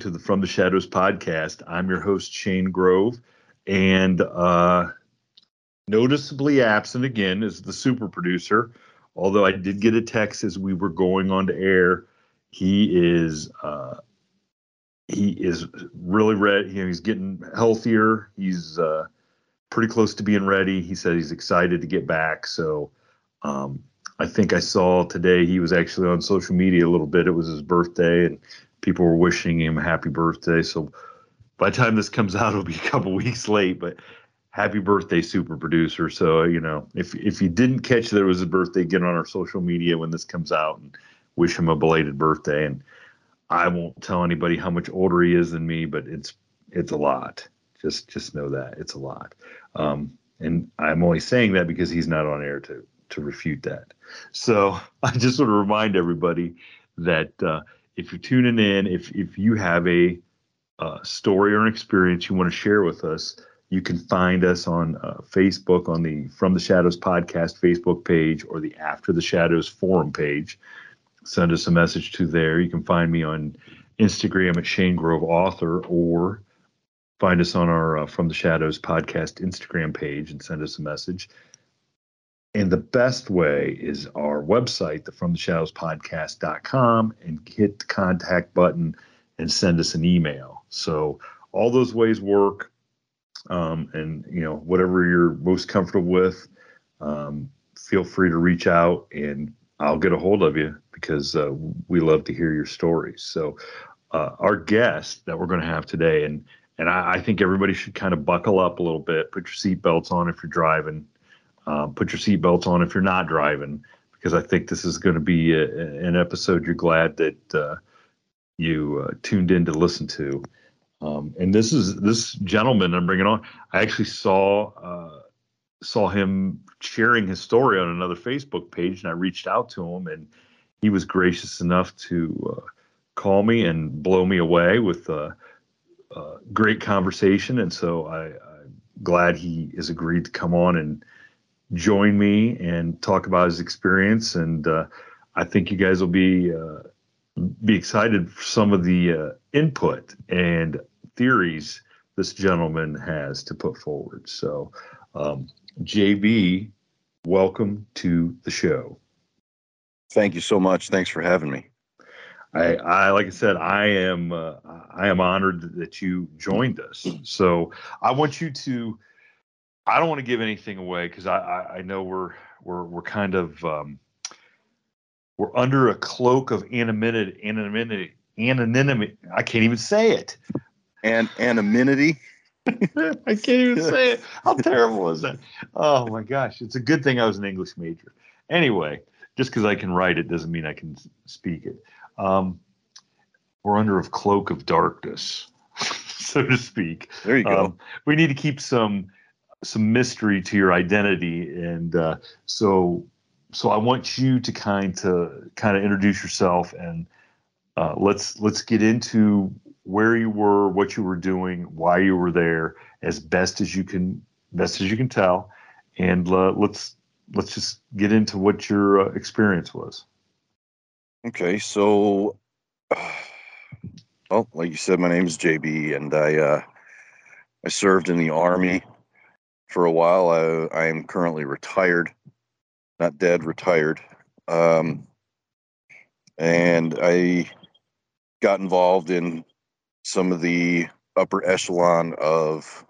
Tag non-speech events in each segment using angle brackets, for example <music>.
To the From the Shadows podcast. I'm your host, Shane Grove, and uh, noticeably absent again is the super producer. Although I did get a text as we were going on to air, he is uh, he is really ready. You know, he's getting healthier. He's uh, pretty close to being ready. He said he's excited to get back. So um, I think I saw today he was actually on social media a little bit. It was his birthday, and people were wishing him a happy birthday. So by the time this comes <laughs> out, it'll be a couple weeks late, but happy birthday, super producer. So, you know, if, if you didn't catch that it was his birthday, get on our social media when this comes out and wish him a belated birthday. And I won't tell anybody how much older he is than me, but it's, it's a lot. Just, just know that it's a lot. Um, and I'm only saying that because he's not on air to, to refute that. So <laughs> I just want to remind everybody that, uh, if you're tuning in, if if you have a uh, story or an experience you want to share with us, you can find us on uh, Facebook on the From the Shadows podcast Facebook page or the After the Shadows forum page. Send us a message to there. You can find me on Instagram at Shane Grove Author or find us on our uh, From the Shadows podcast Instagram page and send us a message. And the best way is our website, the From the Shadows Podcast.com, and hit the contact button and send us an email. So all those ways work. Um, and you know, whatever you're most comfortable with, um, feel free to reach out and I'll get a hold of you because uh, we love to hear your stories. So uh, our guest that we're going to have today, and and I, I think everybody should kind of buckle up a little bit, put your seatbelts on if you're driving um, put your seatbelts on if you're not driving, because I think this is going to be a, an episode you're glad that uh, you uh, tuned in to listen to. Um, and this is this gentleman I'm bringing on. I actually saw uh, saw him sharing his story on another Facebook page, and I reached out to him, and he was gracious enough to uh, call me and blow me away with a, a great conversation. And so I, I'm glad he has agreed to come on and join me and talk about his experience. And uh, I think you guys will be uh, be excited for some of the uh, input and theories this gentleman has to put forward. So, um, JB, welcome to the show. Thank you so much. Thanks for having me. I, I like I said, I am uh, I am honored that you joined us. So I want you to I don't want to give anything away because I, I, I know we're we're we're kind of um, we're under a cloak of anonymity anonymity anonymity. I can't even say it. And anonymity. <laughs> I can't even say it. <laughs> How terrible is that? Oh my gosh! It's a good thing I was an English major. Anyway, just because I can write it doesn't mean I can speak it. Um, we're under a cloak of darkness, <laughs> so to speak. There you go. Um, we need to keep some some mystery to your identity, and uh, so so I want you to kind to kind of introduce yourself and uh, let's let's get into where you were, what you were doing, why you were there, as best as you can best as you can tell, and uh, let's let's just get into what your uh, experience was. Okay, so, <sighs> well, like you said, my name is JB, and I uh, I served in the army for a while. I, I am currently retired, not dead, retired, um, and I got involved in some of the upper echelon of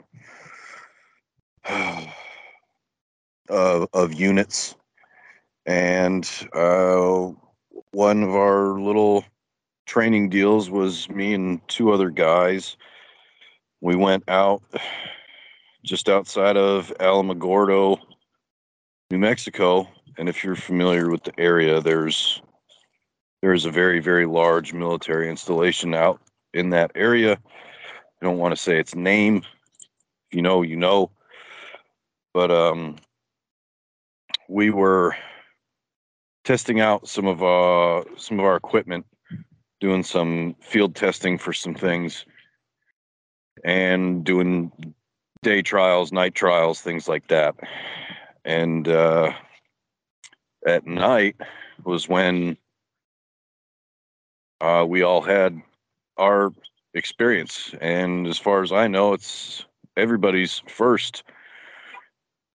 <sighs> of, of units and uh, one of our little training deals was me and two other guys we went out just outside of alamogordo new mexico. And if you're familiar with the area there's there's a very very large military installation out in that area. I don't want to say its name. If you know you know. But um we were testing out some of uh some of our equipment doing some field testing for some things and doing day trials night trials things like that. And uh at night was when uh we all had our experience. And as far as i know it's everybody's first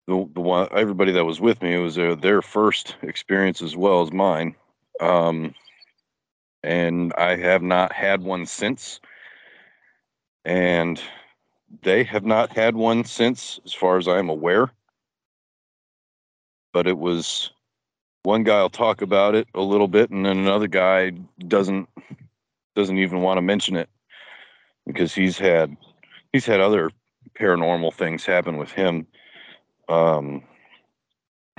the, the one everybody that was with me was uh, their first experience as well as mine. Um, and i have not had one since. And they have not had one since as far as i'm aware but it was one guy will talk about it a little bit and then another guy doesn't doesn't even want to mention it because he's had he's had other paranormal things happen with him um,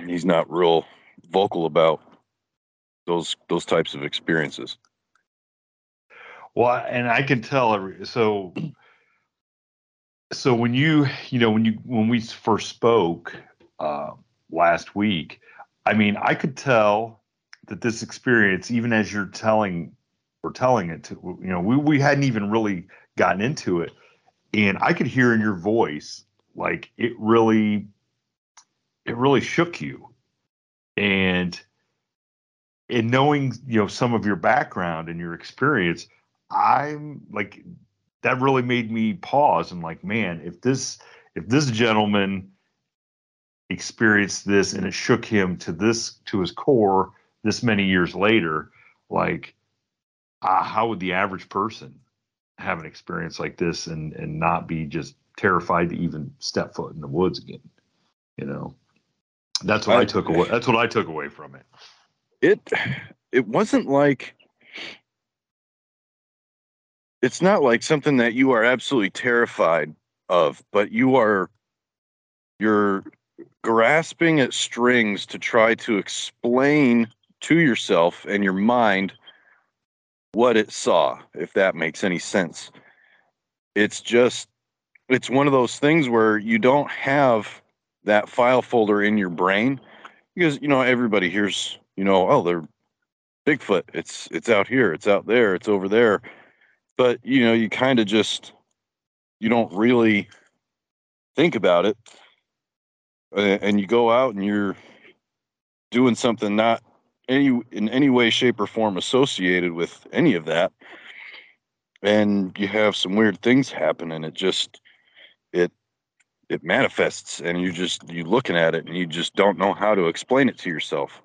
he's not real vocal about those those types of experiences. Well, and I can tell so so when you you know when you when we first spoke uh, last week, I mean I could tell that this experience, even as you're telling or telling it to you know we we hadn't even really gotten into it, and I could hear in your voice like it really it really shook you. And in knowing you know some of your background and your experience i'm like that really made me pause and like man if this if this gentleman experienced this and it shook him to this to his core this many years later like uh, how would the average person have an experience like this and and not be just terrified to even step foot in the woods again you know that's what I, I took away. That's what I took away from it. It it wasn't like it's not like something that you are absolutely terrified of, but you are you're grasping at strings to try to explain to yourself and your mind what it saw, if that makes any sense. It's just it's one of those things where you don't have that file folder in your brain because you know everybody hears you know oh they're bigfoot. It's it's out here. It's out there. It's over there but you know you kind of just you don't really think about it. And you go out and you're doing something not any in any way shape or form associated with any of that and you have some weird things happen and it just it it manifests and you just you looking at it and you just don't know how to explain it to yourself.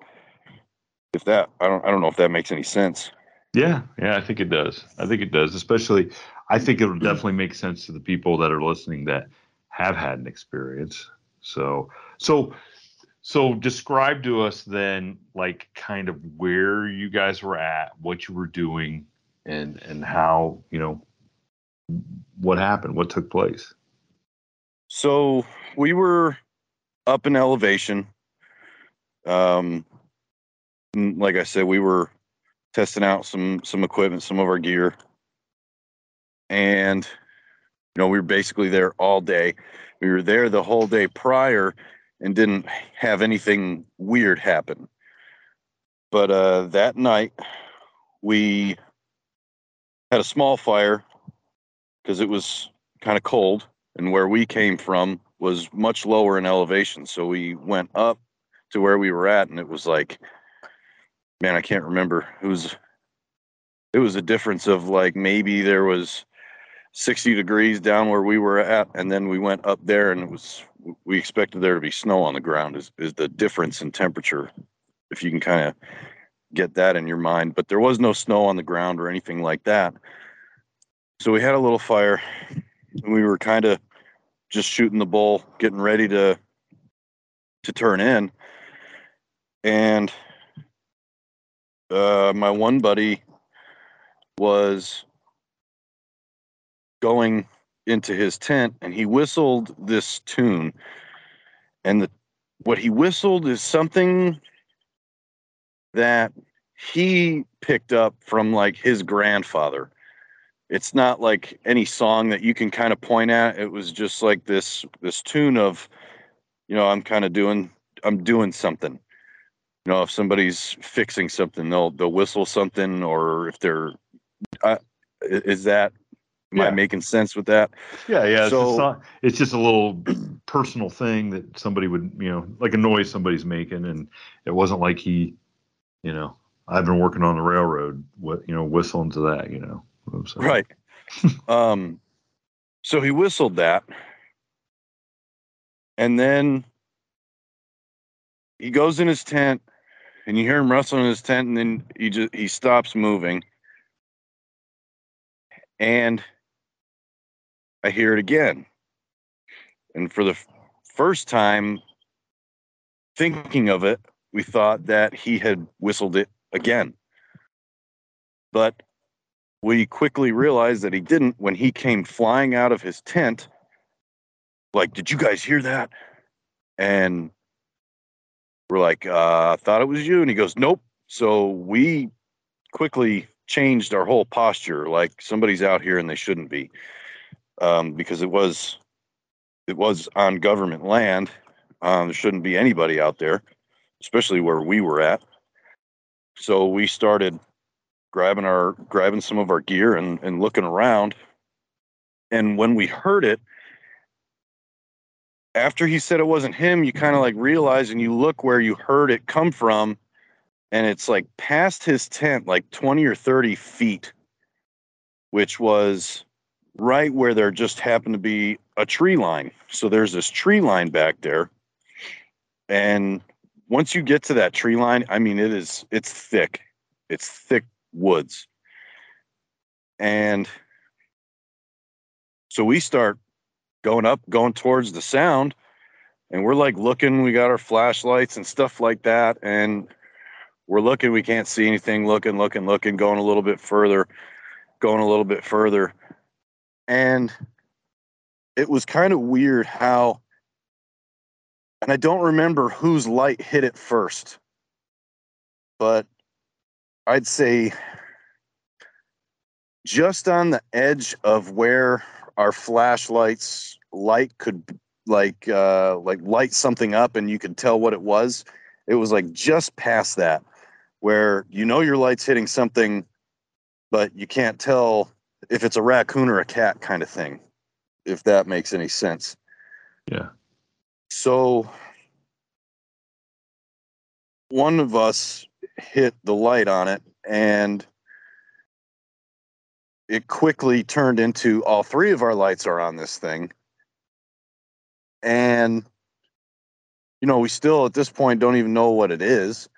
If that i don't i don't know if that makes any sense yeah yeah i think it does i think it does especially i think it will definitely make sense to the people that are listening that have had an experience So so so describe to us then like kind of where you guys were at, what you were doing, and and how you know what happened, what took place. So we were up in elevation. Um, like I said, we were testing out some some equipment, some of our gear, and you know we were basically there all day. We were there the whole day prior and didn't have anything weird happen. But uh, that night we had a small fire because it was kind of cold and where we came from was much lower in elevation so we went up to where we were at and it was like man i can't remember. It was it was a difference of like maybe there was 60 degrees down where we were at and then we went up there and it was we expected there to be snow on the ground is, is the difference in temperature if you can kind of get that in your mind. But there was no snow on the ground or anything like that. So we had a little fire and we were kind of just shooting the bull, getting ready to to turn in. And uh, my one buddy was going into his tent and he whistled this tune. And the what he whistled is something that he picked up from like his grandfather. It's not like any song that you can kind of point at. It was just like this this tune of you know i'm kind of doing i'm doing something you know if somebody's fixing something they'll they'll whistle something or if they're uh, is that am yeah. i making sense with that yeah yeah so, it's, just it's just a little <clears throat> personal thing that somebody would you know like a noise somebody's making and it wasn't like he you know i've been working on the railroad what you know whistling to that you know Right. <laughs> um, so he whistled that, and then he goes in his tent, and you hear him rustling in his tent, and then he just he stops moving, and I hear it again, and for the f- first time, thinking of it, we thought that he had whistled it again, but we quickly realized that he didn't when he came flying out of his tent. Like, did you guys hear that? And we're like, uh, I thought it was you. And he goes, Nope. So we quickly changed our whole posture, like somebody's out here and they shouldn't be. Um, because it was it was on government land. Um, there shouldn't be anybody out there, especially where we were at. So we started grabbing our grabbing some of our gear and, and looking around. And when we heard it, after he said it wasn't him, you kind of like realize and you look where you heard it come from, and it's like past his tent, like 20 or 30 feet, which was right where there just happened to be a tree line. So there's this tree line back there. And once you get to that tree line, I mean, it is, it's thick. It's thick woods. And so we start going up, going towards the sound, and we're like looking, we got our flashlights and stuff like that. And we're looking, we can't see anything, looking, looking, looking, going a little bit further, going a little bit further. And it was kind of weird how, and I don't remember whose light hit it first, but I'd say just on the edge of where our flashlights light could like uh like light something up and you could tell what it was. It was like just past that where you know your light's hitting something but you can't tell if it's a raccoon or a cat kind of thing if that makes any sense. Yeah. So one of us hit the light on it and it quickly turned into all three of our lights are on this thing and you know we still at this point don't even know what it is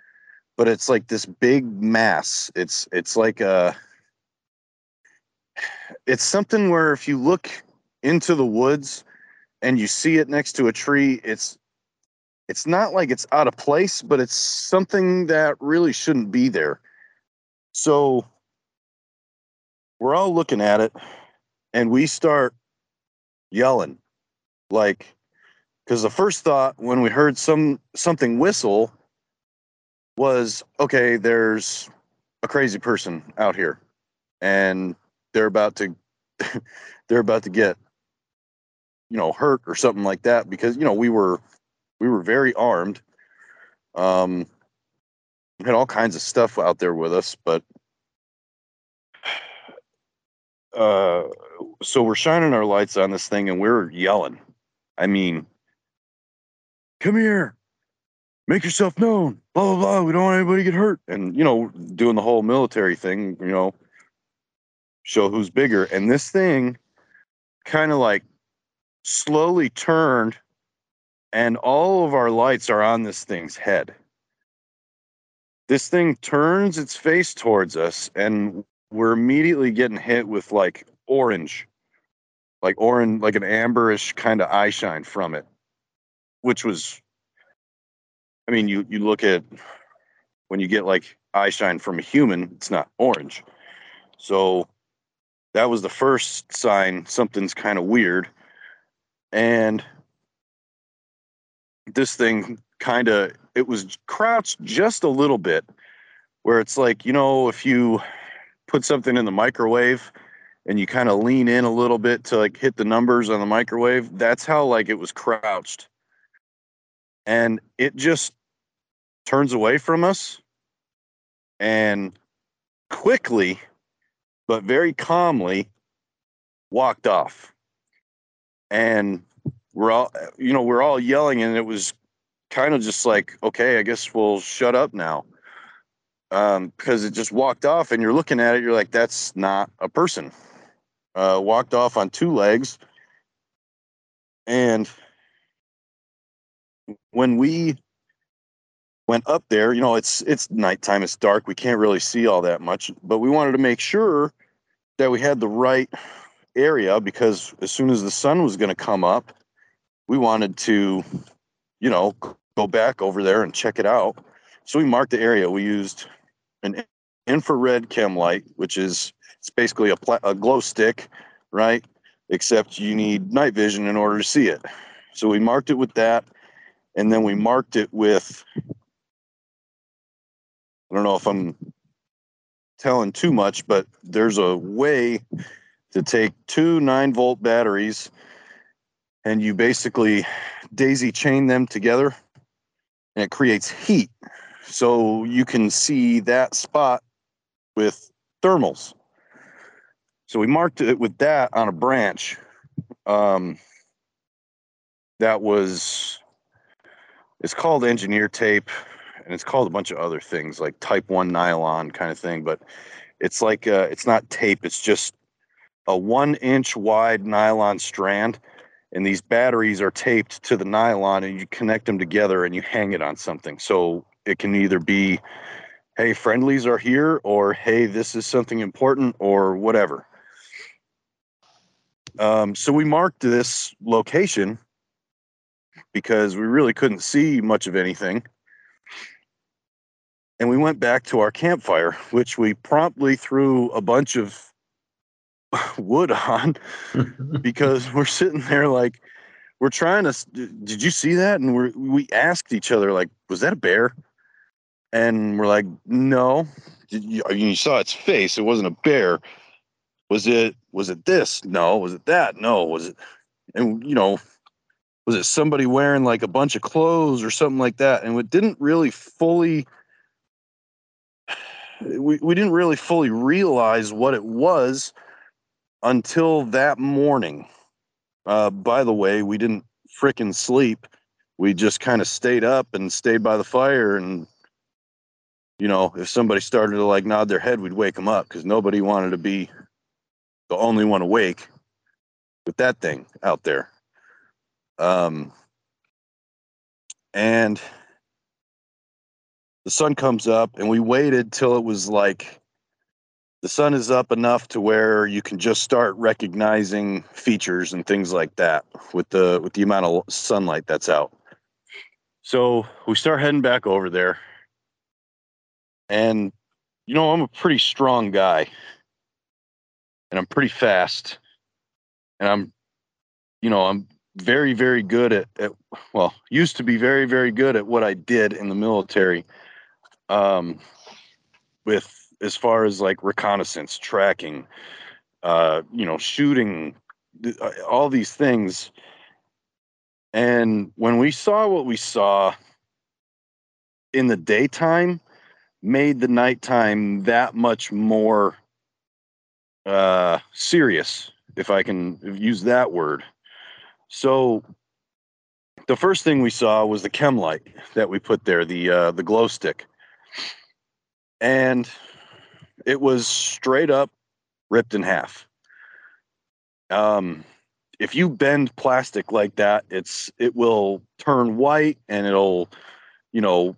but it's like this big mass it's it's like a it's something where if you look into the woods and you see it next to a tree, it's it's not like it's out of place, but it's something that really shouldn't be there. So we're all looking at it and we start yelling like because the first thought when we heard some something whistle was okay there's a crazy person out here and they're about to <laughs> they're about to get you know hurt or something like that because you know we were we were very armed. Um had all kinds of stuff out there with us but <sighs> uh so we're shining our lights on this thing and we're yelling. I mean come here. Make yourself known. Blah blah blah. We don't want anybody to get hurt. And you know doing the whole military thing you know show who's bigger. And this thing kind of like slowly turned and all of our lights are on this thing's head. This thing turns its face towards us and we're immediately getting hit with like orange. Like orange like an amberish kind of eye shine from it which was i mean you you look at when you get like eye shine from a human it's not orange. So that was the first sign something's kind of weird. And this thing kind of it was crouched just a little bit where it's like you know if you put something in the microwave and you kind of lean in a little bit to like hit the numbers on the microwave that's how like it was crouched and it just turns away from us and quickly but very calmly walked off. And we're all you know we're all yelling and it was kind of just like okay i guess we'll shut up now. Um because it just walked off and you're looking at it you're like that's not a person. Uh walked off on two legs. And when we went up there you know it's it's nighttime it's dark we can't really see all that much but we wanted to make sure that we had the right area because as soon as the sun was going to come up, we wanted to, you know, go back over there and check it out. So we marked the area. We used an infrared chem light, which is it's basically a, pla- a glow stick, right? Except you need night vision in order to see it. So we marked it with that, and then we marked it with. I don't know if I'm telling too much, but there's a way to take two nine volt batteries and you basically daisy chain them together and it creates heat. So you can see that spot with thermals. So we marked it with that on a branch. Um, that was, it's called engineer tape and it's called a bunch of other things like type one nylon kind of thing, but it's like, uh, it's not tape, it's just a one inch wide nylon strand and these batteries are taped to the nylon and you connect them together and you hang it on something. So it can either be hey friendlies are here or hey this is something important or whatever. Um, so we marked this location because we really couldn't see much of anything. And we went back to our campfire which we promptly threw a bunch of <laughs> wood on <laughs> because we're sitting there like we're trying to did you see that? And we we asked each other like was that a bear? And we're like no. You, you saw its face. It wasn't a bear. Was it was it this? No. Was it that? No. Was it and you know was it somebody wearing like a bunch of clothes or something like that and it didn't really fully <sighs> we, we didn't really fully realize what it was until that morning. Uh, by the way, we didn't fricking sleep. We just kind of stayed up and stayed by the fire. And, you know, if somebody started to like nod their head, we'd wake them up because nobody wanted to be the only one awake with that thing out there. Um, and the sun comes up, and we waited till it was like the sun is up enough to where you can just start recognizing features and things like that with the with the amount of sunlight that's out. So we start heading back over there. And you know, I'm a pretty strong guy. And I'm pretty fast. And I'm you know, I'm very, very good at, at well, used to be very, very good at what I did in the military. Um with as far as like reconnaissance, tracking, uh, you know, shooting, uh, all these things. And when we saw what we saw in the daytime, made the nighttime that much more uh, serious, if I can use that word. So the first thing we saw was the chem light that we put there, the uh, the glow stick, and it was straight up ripped in half. Um, if you bend plastic like that, it's it will turn white and it'll, you know,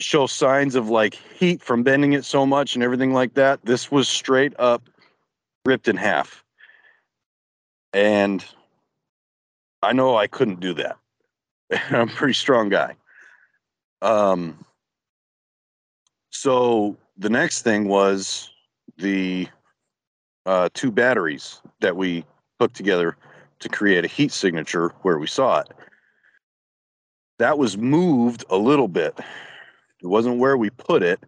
show signs of like heat from bending it so much and everything like that. This was straight up ripped in half. And I know I couldn't do that. <laughs> I'm a pretty strong guy. Um so the next thing was the uh, two batteries that we hooked together to create a heat signature where we saw it. That was moved a little bit. It wasn't where we put it.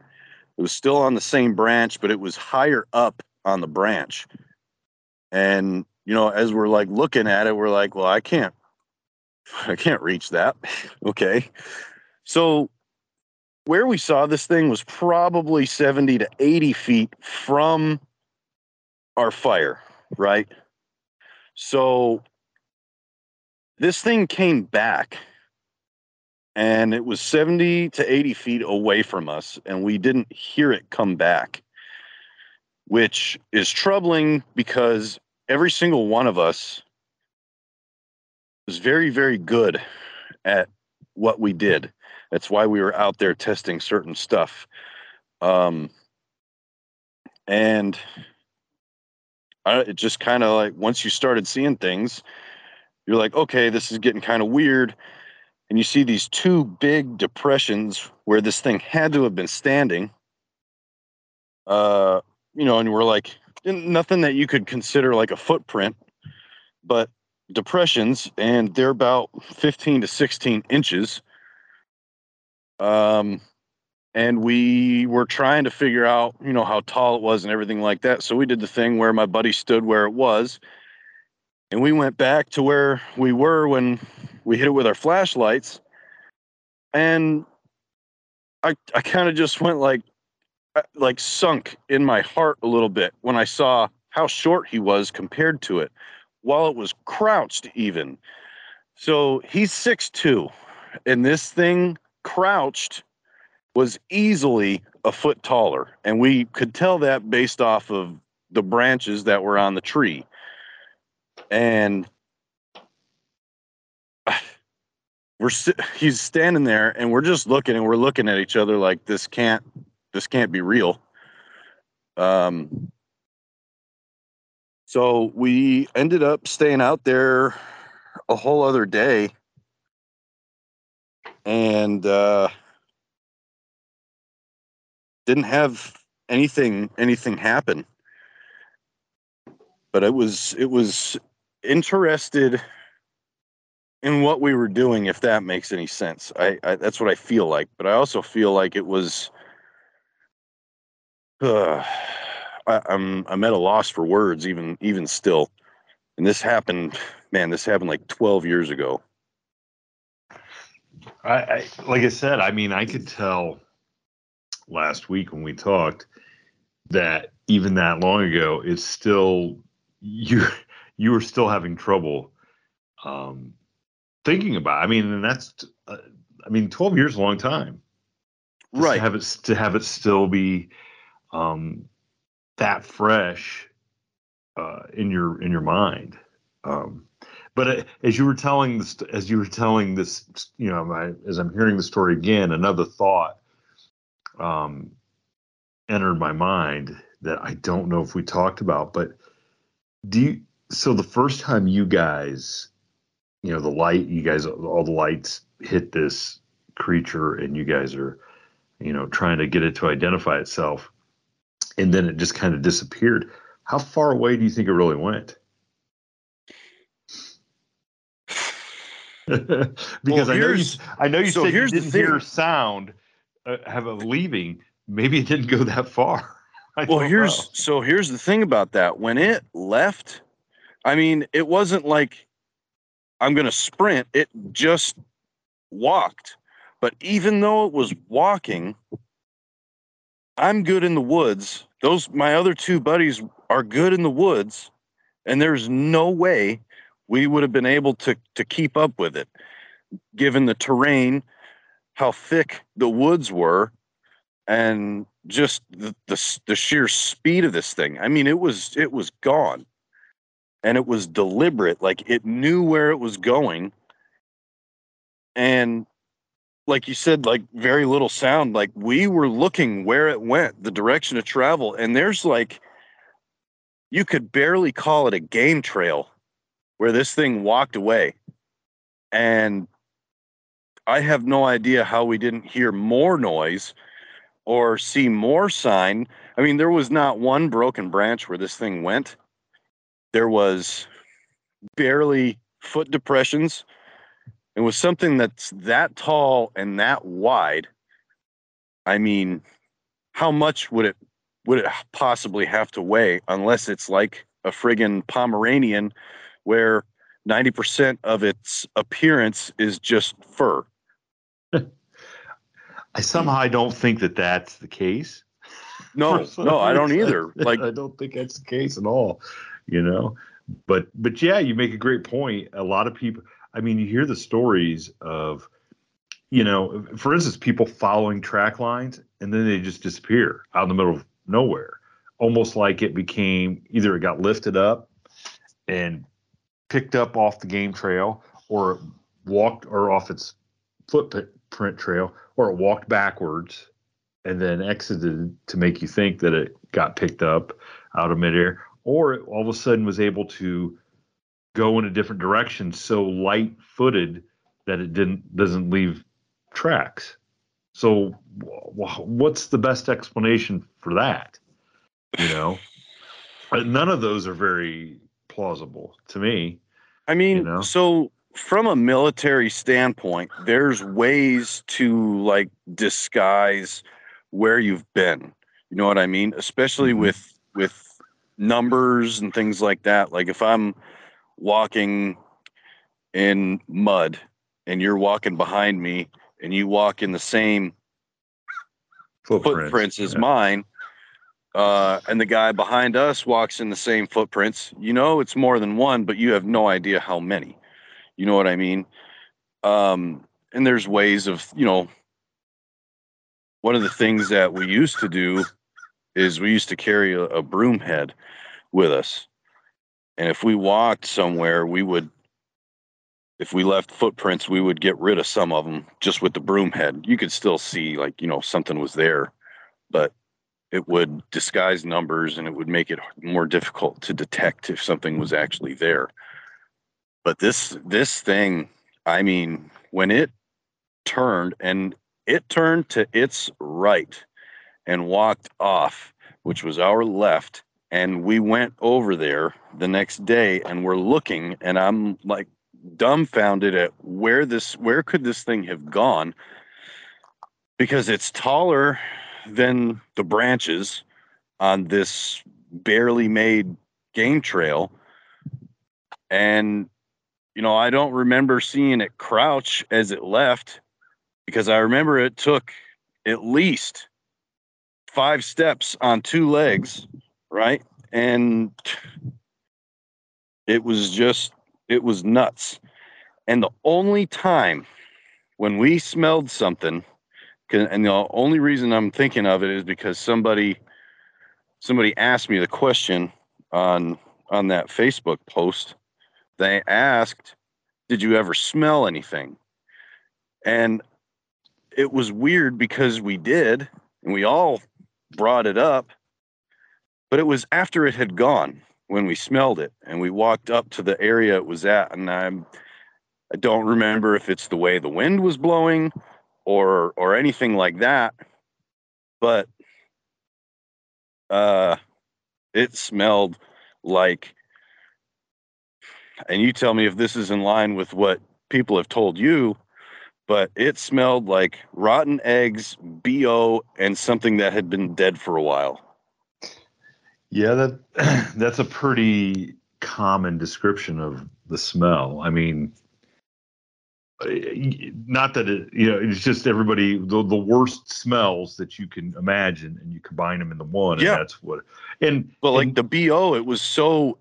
It was still on the same branch, but it was higher up on the branch. And you know, as we're like looking at it, we're like, well, I can't <laughs> I can't reach that. <laughs> okay. So where we saw this thing was probably 70 to 80 feet from our fire, right? So this thing came back and it was 70 to 80 feet away from us, and we didn't hear it come back, which is troubling because every single one of us was very, very good at what we did. That's why we were out there testing certain stuff. Um, and I, it just kind of like once you started seeing things, you're like, okay, this is getting kind of weird. And you see these two big depressions where this thing had to have been standing. Uh, you know, and we're like, nothing that you could consider like a footprint, but depressions, and they're about 15 to 16 inches. Um, and we were trying to figure out, you know, how tall it was and everything like that. So we did the thing where my buddy stood where it was, and we went back to where we were when we hit it with our flashlights. And I, I kind of just went like, like sunk in my heart a little bit when I saw how short he was compared to it, while it was crouched even. So he's six two, and this thing crouched was easily a foot taller. And we could tell that based off of the branches that were on the tree. And <sighs> we're he's standing there and we're just looking and we're looking at each other like this can't this can't be real. Um so we ended up staying out there a whole other day and uh, didn't have anything anything happen. But it was it was interested in what we were doing, if that makes any sense. I, I that's what I feel like, but I also feel like it was. Uh, I, I'm I'm at a loss for words, even even still. And this happened, man. This happened like 12 years ago. I, I like I said, I mean, I could tell last week when we talked that even that long ago, it's still you you were still having trouble um, thinking about. I mean, and that's uh, I mean, twelve years is a long time, right? To have it to have it still be um, that fresh uh, in your in your mind. Um, but uh, as you were telling this, as you were telling this, you know, my, as I'm hearing the story again, another thought um, entered my mind that I don't know if we talked about, but do you so the first time you guys, you know, the light, you guys all the lights hit this creature and you guys are, you know, trying to get it to identify itself and then it just kind of disappeared. How far away do you think it really went? <sighs> because well, I know you, I know you so said you didn't hear sound uh, have a leaving. Maybe it didn't go that far. <laughs> well, here's know. so here's the thing about that. When it left, I mean, it wasn't like I'm going to sprint. It just walked. But even though it was walking, I'm good in the woods. Those my other two buddies are good in the woods, and there's no way we would have been able to to keep up with it given the terrain how thick the woods were and just the, the, the sheer speed of this thing. I mean it was it was gone. And it was deliberate like it knew where it was going. And like you said like very little sound like we were looking where it went the direction of travel and there's like you could barely call it a game trail where this thing walked away. And I have no idea how we didn't hear more noise or see more sign. I mean, there was not one broken branch where this thing went. There was barely foot depressions. It was something that's that tall and that wide. I mean, how much would it would it possibly have to weigh unless it's like a friggin' Pomeranian where 90% of its appearance is just fur. I somehow I don't think that that's the case. No, <laughs> no, I don't either. <laughs> Like I don't think that's the case at all, you know. But but yeah, you make a great point. A lot of people I mean, you hear the stories of you know, for instance, people following track lines and then they just disappear out in the middle of nowhere. Almost like it became either it got lifted up and picked up off the game trail or walked or off its footprint trail or it walked backwards and then exited to make you think that it got picked up out of midair or it all of a sudden was able to go in a different direction so light footed that it didn't doesn't leave tracks so what's the best explanation for that you know none of those are very plausible to me. I mean, you know? so from a military standpoint, there's ways to like disguise where you've been. You know what I mean? Especially mm-hmm. with with numbers and things like that. Like if I'm walking in mud and you're walking behind me and you walk in the same footprints, footprints as yeah. mine, uh, and the guy behind us walks in the same footprints, you know it's more than one, but you have no idea how many. You know what I mean? Um, and there's ways of, you know, one of the things that we used to do is we used to carry a, a broom head with us. And if we walked somewhere, we would, if we left footprints, we would get rid of some of them just with the broom head. You could still see, like, you know, something was there, but it would disguise numbers and it would make it more difficult to detect if something was actually there. But this this thing, I mean, when it turned and it turned to its right and walked off, which was our left, and we went over there the next day and we're looking and I'm like dumbfounded at where this where could this thing have gone because it's taller than the branches on this barely made game trail. And, you know, I don't remember seeing it crouch as it left because I remember it took at least five steps on two legs, right? And it was just, it was nuts. And the only time when we smelled something and the only reason I'm thinking of it is because somebody somebody asked me the question on on that Facebook post. They asked, "Did you ever smell anything?" And it was weird because we did, and we all brought it up. But it was after it had gone when we smelled it and we walked up to the area it was at and I'm I don't remember if it's the way the wind was blowing or or anything like that but uh it smelled like and you tell me if this is in line with what people have told you but it smelled like rotten eggs bo and something that had been dead for a while Yeah, that <clears throat> that's a pretty common description of the smell. I mean, eh, not that it, you know, it's just everybody the, the worst smells that you can imagine, and you combine them into one, Yeah. and that's what. And but like and- the bo it was so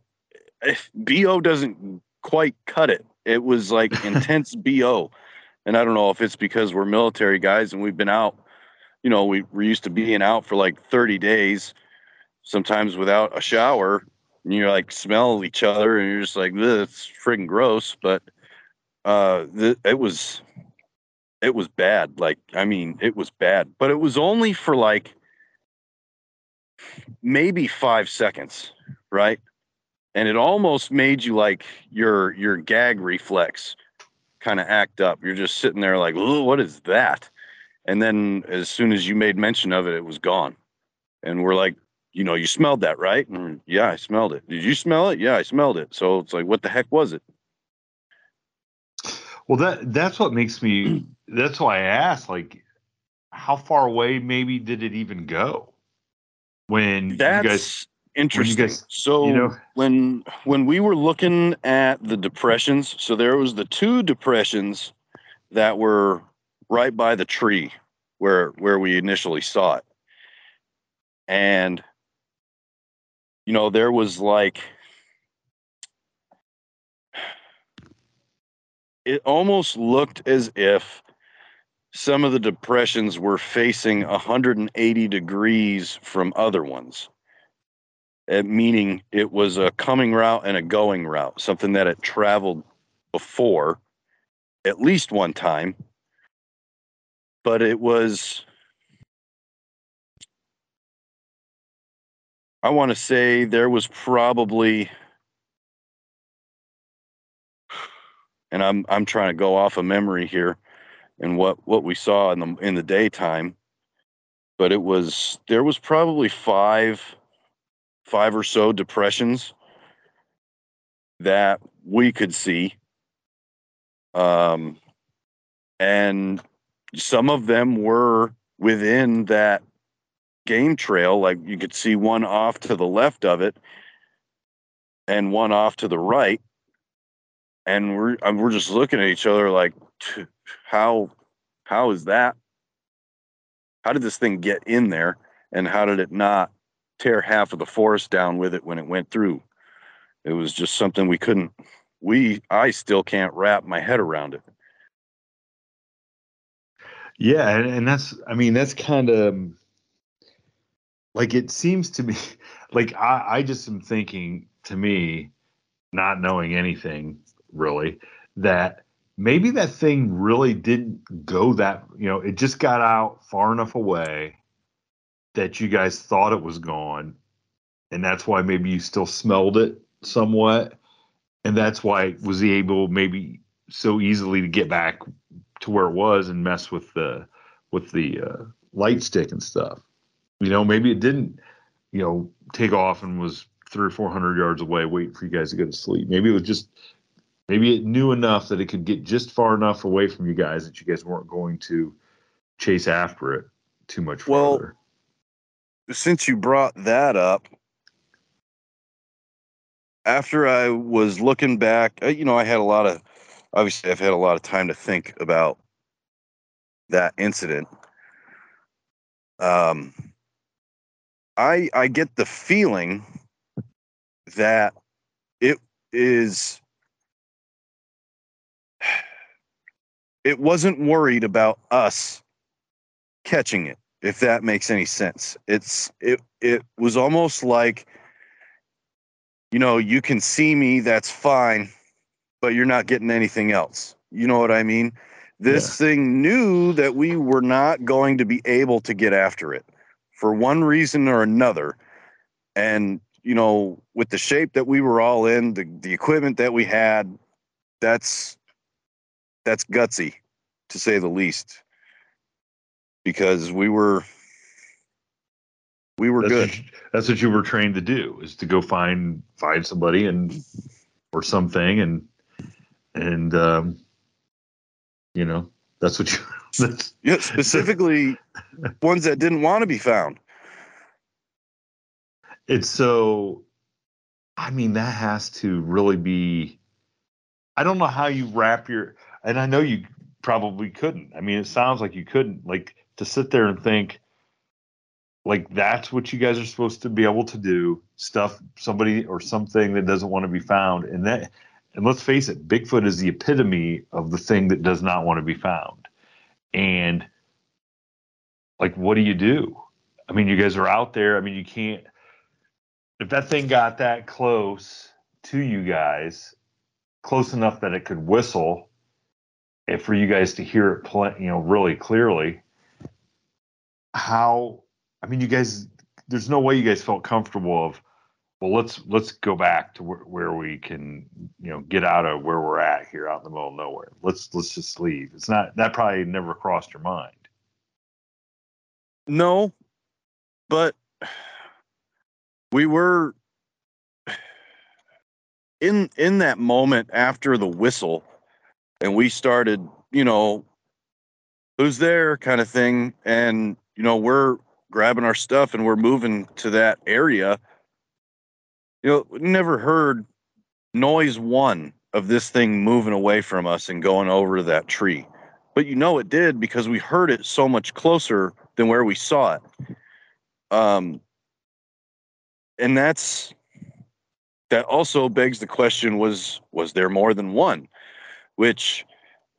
if bo doesn't quite cut it it was like <laughs> intense bo and i don't know if it's because we're military guys and we've been out you know we, we're used to being out for like 30 days sometimes without a shower and you like smell each other and you're just like this friggin' gross. But uh th- it was it was bad. Like i mean it was bad. But it was only for like maybe five seconds right? And it almost made you like your your gag reflex kind of act up. You're just sitting there like what is that? And then as soon as you made mention of it it was gone. And we're like you know you smelled that right? And yeah i smelled it. Did you smell it? Yeah i smelled it. So it's like what the heck was it? Well, that that's what makes me. <clears throat> That's why I asked, like, how far away maybe did it even go? When that's you guys, interesting. guys- so you know, when when we were looking at the depressions so there was the two depressions that were right by the tree where where we initially saw it. And you know there was like it almost looked as if some of the depressions were facing 180 degrees from other ones uh, meaning it was a coming route and a going route, something that it traveled before at least one time. But it was, I want to say there was probably, and I'm I'm trying to go off of memory here, and what what we saw in the in the daytime, but it was there was probably five five or so depressions that we could see. Um, and some of them were within that game trail. Like you could see one off to the left of it and one off to the right. And we're, we're just looking at each other like, how, how is that? How did this thing get in there? And how did it not tear half of the forest down with it when it went through. It was just something we couldn't we I still can't wrap my head around it. Yeah, and, and that's I mean that's kind of like it seems to me <laughs> like I, I just am thinking to me, not knowing anything really, that maybe that thing really didn't go that you know, it just got out far enough away that you guys thought it was gone. And that's why maybe you still smelled it somewhat. And that's why it was able maybe so easily to get back to where it was and mess with the with the uh, light stick and stuff. You know, maybe it didn't, you know, take off and was three or four hundred yards away waiting for you guys to go to sleep. Maybe it was just maybe it knew enough that it could get just far enough away from you guys that you guys weren't going to chase after it too much Well. Since you brought that up, after I was looking back, uh, you know, I had a lot of obviously I've had a lot of time to think about that incident. Um I I get the feeling that it is <sighs> it wasn't worried about us catching it if that makes any sense. It's it it was almost like you know you can see me that's fine but you're not getting anything else. You know what i mean? This thing knew that we were not going to be able to get after it for one reason or another And you know, with the shape that we were all in, the the equipment that we had, that's that's gutsy to say the least. Because we were we were that's good. What you, that's what you were trained to do is to go find find somebody and or something and and um, you know that's what you <laughs> yeah specifically ones that didn't want to be found. It's so i mean that has to really be i don't know how you wrap your and i know you probably couldn't. I mean it sounds like you couldn't like to sit there and think like that's what you guys are supposed to be able to do stuff somebody or something that doesn't want to be found. And that and let's face it bigfoot is the epitome of the thing that does not want to be found and like what do you do? I mean you guys are out there. I mean you can't if that thing got that close to you guys close enough that it could whistle and for you guys to hear it play, you know really clearly how i mean you guys there's no way you guys felt comfortable of well let's let's go back to where, where we can you know get out of where we're at here out in the middle of nowhere. Let's let's just leave. It's not that probably never crossed your mind. No but we were in in that moment after the whistle and we started you know who's there kind of thing. And you know we're grabbing our stuff and we're moving to that area you know never heard noise one of this thing moving away from us and going over to that tree. But you know it did because we heard it so much closer than where we saw it. Um and that's that also begs the question was was there more than one? Which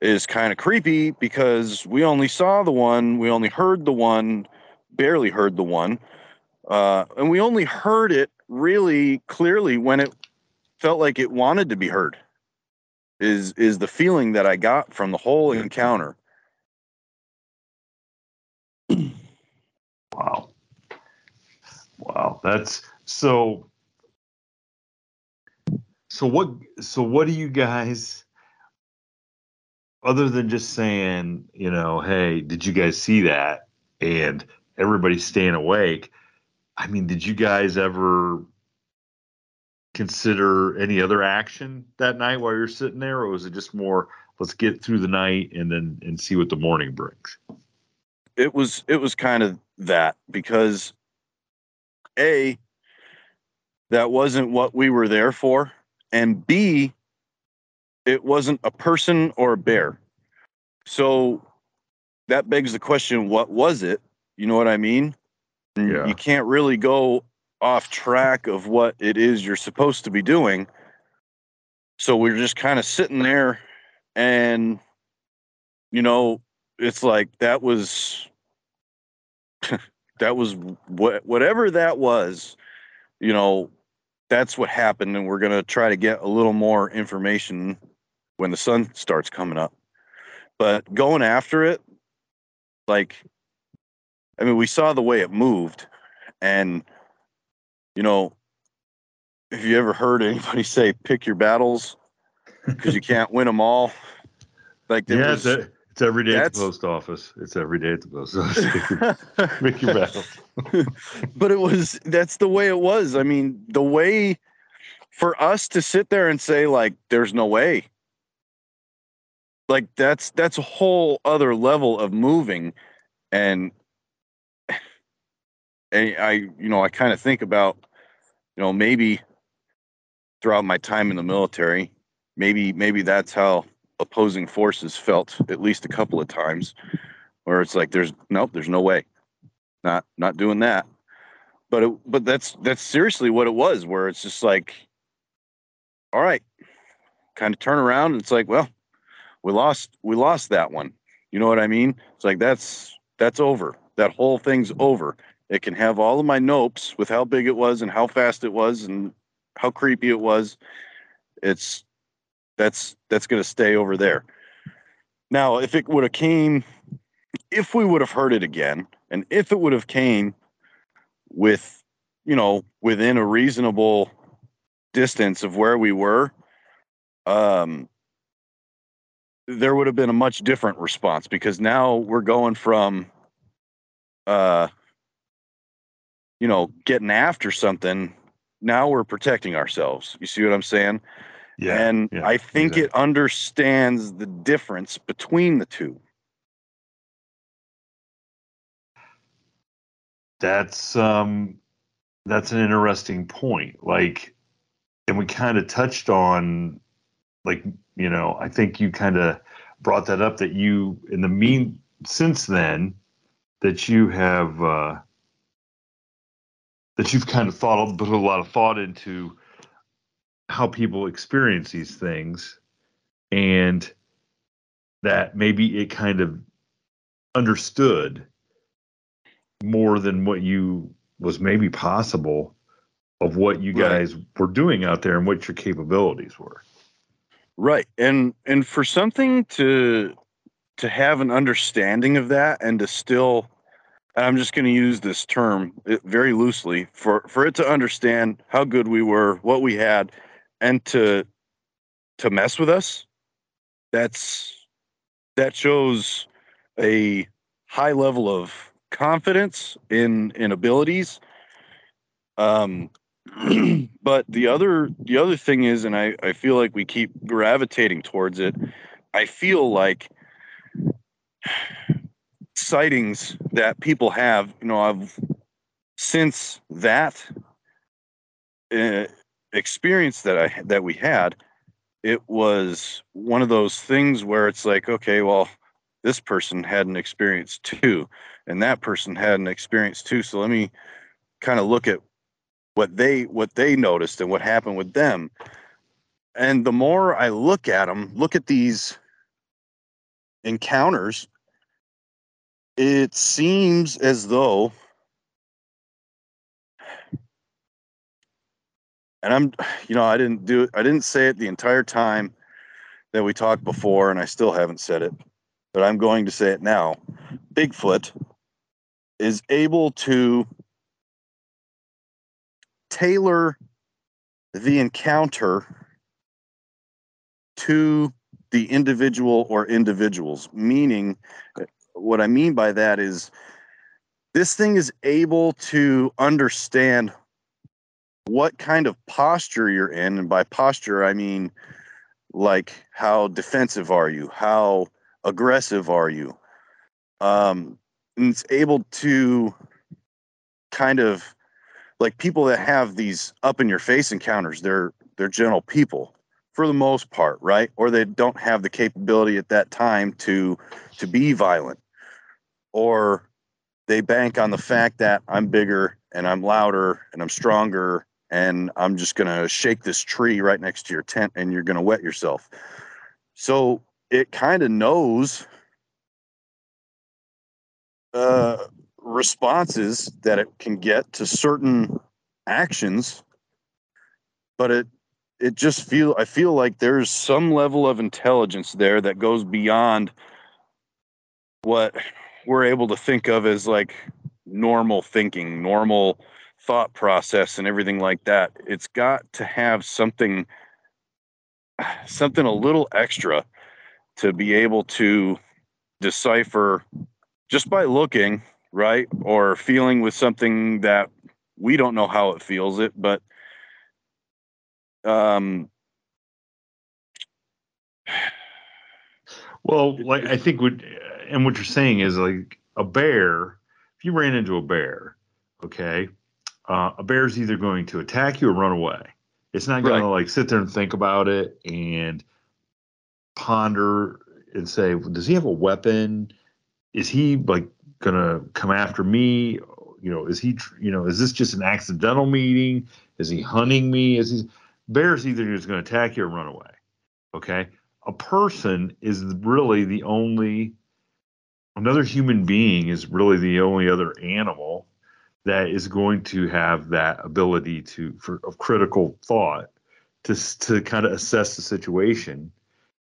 is kind of creepy because we only saw the one we only heard the one barely heard the one. Uh, and we only heard it really clearly when it felt like it wanted to be heard is is the feeling that i got from the whole encounter. Wow. Wow that's so so what so what do you guys other than just saying you know hey did you guys see that? And everybody staying awake i mean did you guys ever consider any other action that night while you're sitting there or was it just more let's get through the night and then and see what the morning brings it was it was kind of that because a that wasn't what we were there for and b it wasn't a person or a bear. So that begs the question what was it? You know what i mean Yeah. you can't really go off track of what it is you're supposed to be doing so we're just kind of sitting there and you know it's like that was <laughs> that was what whatever that was you know that's what happened and we're going to try to get a little more information when the sun starts coming up but going after it like i mean we saw the way it moved and you know if you ever heard anybody <laughs> say pick your battles because you can't win them all like yeah was, it's, it's every day at the post office it's every day at the post office <laughs> Pick your- <laughs> Make your battle. but it was that's the way it was. I mean, the way for us to sit there and say like there's no way. Like that's that's a whole other level of moving and and I you know, I kind of think about you know, maybe throughout my time in the military, maybe maybe that's how opposing forces felt at least a couple of times where it's like there's nope, there's no way. Not not doing that. But it, but that's that's seriously what it was where it's just like all right kind of turn around and it's like well we lost we lost that one. You know what i mean? It's like that's that's over. That whole thing's over it can have all of my nopes with how big it was and how fast it was and how creepy it was. It's that's that's going to stay over there. Now if it would have came if we would have heard it again and if it would have came with you know, within a reasonable distance of where we were, um, there would have been a much different response because now we're going from, uh, you know, getting after something. Now we're protecting ourselves. You see what I'm saying? Yeah. and yeah, I think exactly. it understands the difference between the two. That's um that's an interesting point. Like and we kind of touched on like, you know, I think you kind of brought that up that you in the mean since then that you have uh that you've kind of thought put a lot of thought into how people experience these things and that maybe it kind of understood more than what you was maybe possible of what you Right. guys were doing out there and what your capabilities were. Right. And and for something to to have an understanding of that and to still I'm just going to use this term very loosely for for it to understand how good we were, what we had and to to mess with us that's that shows a high level of confidence in in abilities. Um <clears throat> but the other the other thing is and i i feel like we keep gravitating towards it i feel like sightings that people have you know i've since that uh, experience that i that we had it was one of those things where it's like okay well this person had an experience too and that person had an experience too. So let me kind of look at what they what they noticed and what happened with them. And the more i look at them look at these encounters it seems as though and i'm you know i didn't do i didn't say it the entire time that we talked before and i still haven't said it but i'm going to say it now. Bigfoot is able to tailor the encounter to the individual or individuals meaning what i mean by that is this thing is able to understand what kind of posture you're in. And by posture i mean like how defensive are you? How aggressive are you? Um and it's able to kind of like people that have these up in your face encounters they're they're gentle people for the most part right? Or they don't have the capability at that time to to be violent or they bank on the fact that i'm bigger and i'm louder and i'm stronger and i'm just going to shake this tree right next to your tent and you're going to wet yourself. So it kind of knows uh responses that it can get to certain actions but it it just feel i feel like there's some level of intelligence there that goes beyond what we're able to think of as like normal thinking normal thought process and everything like that. It's got to have something something a little extra to be able to decipher just by looking right or feeling with something that we don't know how it feels it but um Well, like I think what and what you're saying is like a bear. If you ran into a bear, okay, uh, a bear's either going to attack you or run away. It's not going to like sit there and think about it and ponder and say, does he have a weapon? Is he like going to come after me? You know, is he? You know, is this just an accidental meeting? Is he hunting me? Is he? Bear's either just going to attack you or run away. Okay a person is really the only another human being is really the only other animal that is going to have that ability to for of critical thought to to kind of assess the situation.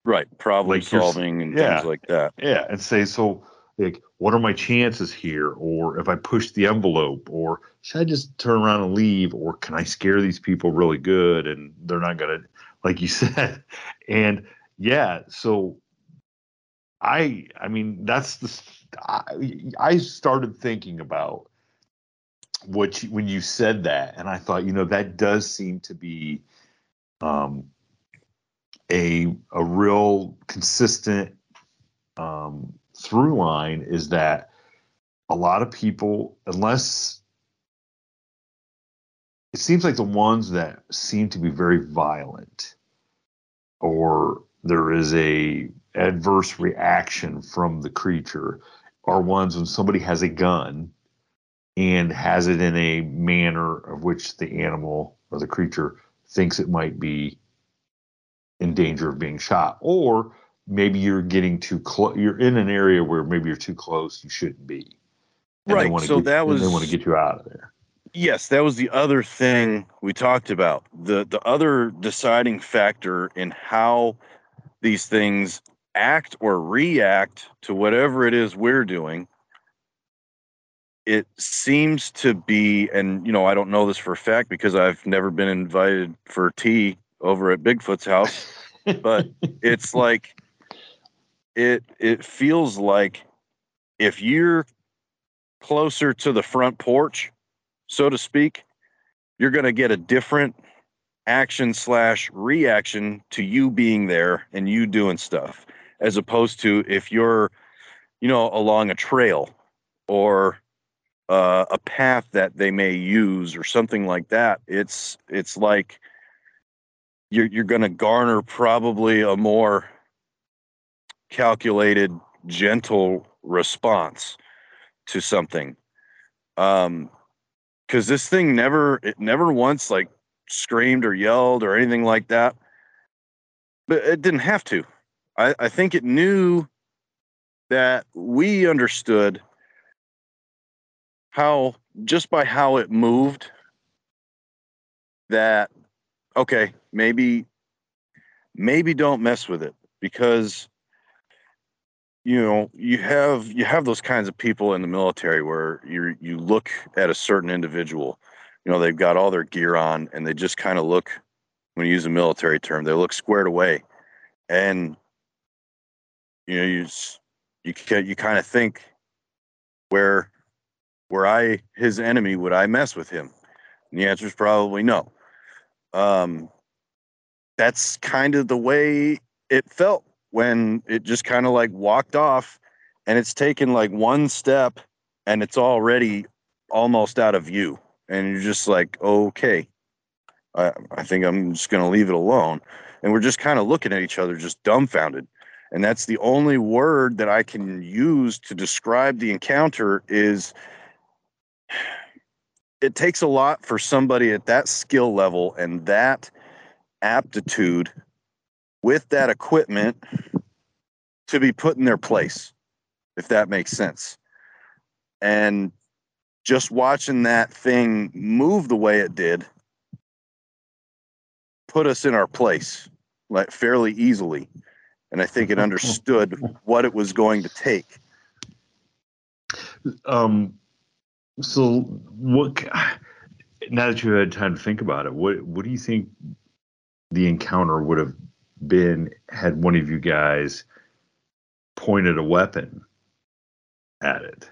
Right problem Like solving and yeah. things like that. Yeah and say so like what are my chances here? Or if i push the envelope or should i just turn around and leave? Or can i scare these people really good and they're not gonna like you <laughs> said? And yeah so i i mean that's the i, I started thinking about what you, when you said that and i thought you know that does seem to be um a a real consistent um through line is that a lot of people, unless it seems like the ones that seem to be very violent or there is a adverse reaction from the creature are ones when somebody has a gun and has it in a manner of which the animal or the creature thinks it might be in danger of being shot or maybe you're getting too close. You're in an area where maybe you're too close. You shouldn't be. And right. So get, that was they want to get you out of there. Yes, that was the other thing we talked about. The the other deciding factor in how these things act or react to whatever it is we're doing. It seems to be, and you know, I don't know this for a fact because I've never been invited for tea over at Bigfoot's house, but <laughs> it's like it it feels like if you're closer to the front porch, so to speak, you're going to get a different action slash reaction to you being there and you doing stuff, as opposed to if you're, you know, along a trail or uh, a path that they may use or something like that. It's it's like you're you're going to garner probably a more calculated, gentle response to something. Um, because this thing never, it never once like screamed or yelled or anything like that. But it didn't have to. I, I think it knew that we understood how just by how it moved that okay maybe maybe don't mess with it because you know you have you have those kinds of people in the military where you you look at a certain individual you know they've got all their gear on and they just kind of look when you use a military term they look squared away. And you know you you can you kind of think where where i his enemy would i mess with him? And the answer is probably no. Um that's kind of the way it felt when it just kind of like walked off and it's taken like one step and it's already almost out of view. And you're just like okay i, I think i'm just going to leave it alone. And we're just kind of looking at each other just dumbfounded and that's the only word that i can use to describe the encounter is <sighs> it takes a lot for somebody at that skill level and that aptitude with that equipment to be put in their place, if that makes sense. And just watching that thing move the way it did put us in our place like fairly easily. And I think it understood what it was going to take. Um, so what now that you've had time to think about it, what what do you think the encounter would have been had one of you guys pointed a weapon at it.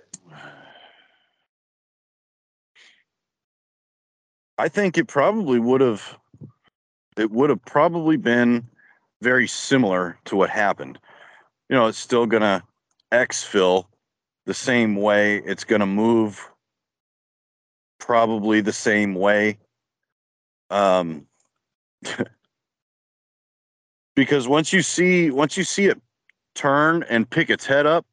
I think it probably would have it would have probably been very similar to what happened. You know, it's still gonna exfil the same way. It's gonna move probably the same way. Um <laughs> because once you see once you see it turn and pick its head up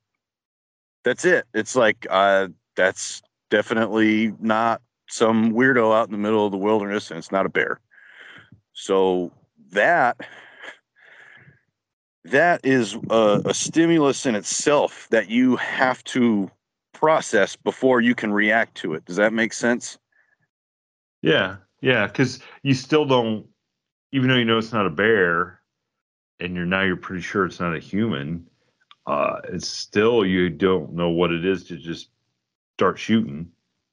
that's it it's like uh that's definitely not some weirdo out in the middle of the wilderness and it's not a bear so that that is a, a stimulus in itself that you have to process before you can react to it does that make sense yeah yeah because you still don't even though you know it's not a bear and you're now you're pretty sure it's not a human uh, it's still you don't know what it is to just start shooting,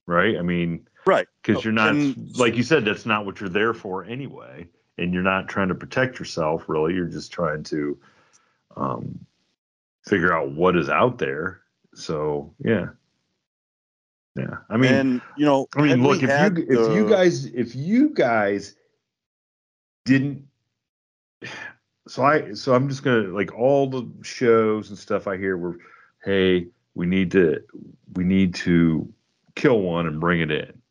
right? I mean, right? Because you're not, And- like you said, that's not what you're there for anyway, and you're not trying to protect yourself. Really, you're just trying to um, figure out what is out there. So yeah, yeah. I mean, and you know, I mean, look if you if you guys if you guys didn't so I so I'm just gonna like all the shows and stuff I hear were hey we need to we need to kill one and bring it in.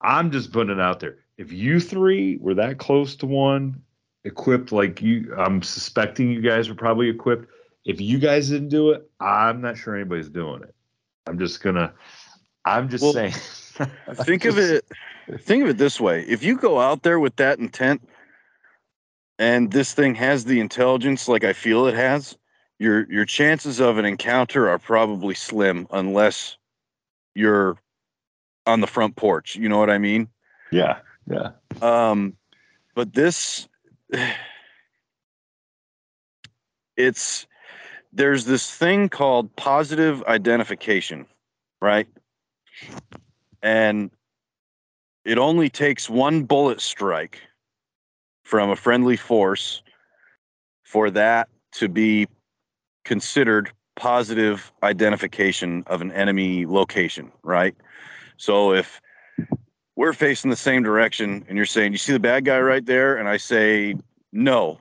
I'm just putting it out there. If you three were that close to one, equipped like you, I'm suspecting you guys were probably equipped. If you guys didn't do it, I'm not sure anybody's doing it. I'm just gonna. I'm just Well, saying. <laughs> think of it think of it this way if you go out there with that intent and this thing has the intelligence like i feel it has your your chances of an encounter are probably slim unless you're on the front porch you know what i mean Yeah, yeah. um but this it's there's this thing called positive identification right? And it only takes one bullet strike from a friendly force for that to be considered positive identification of an enemy location right? So if we're facing the same direction and you're saying you see the bad guy right there? And i say no.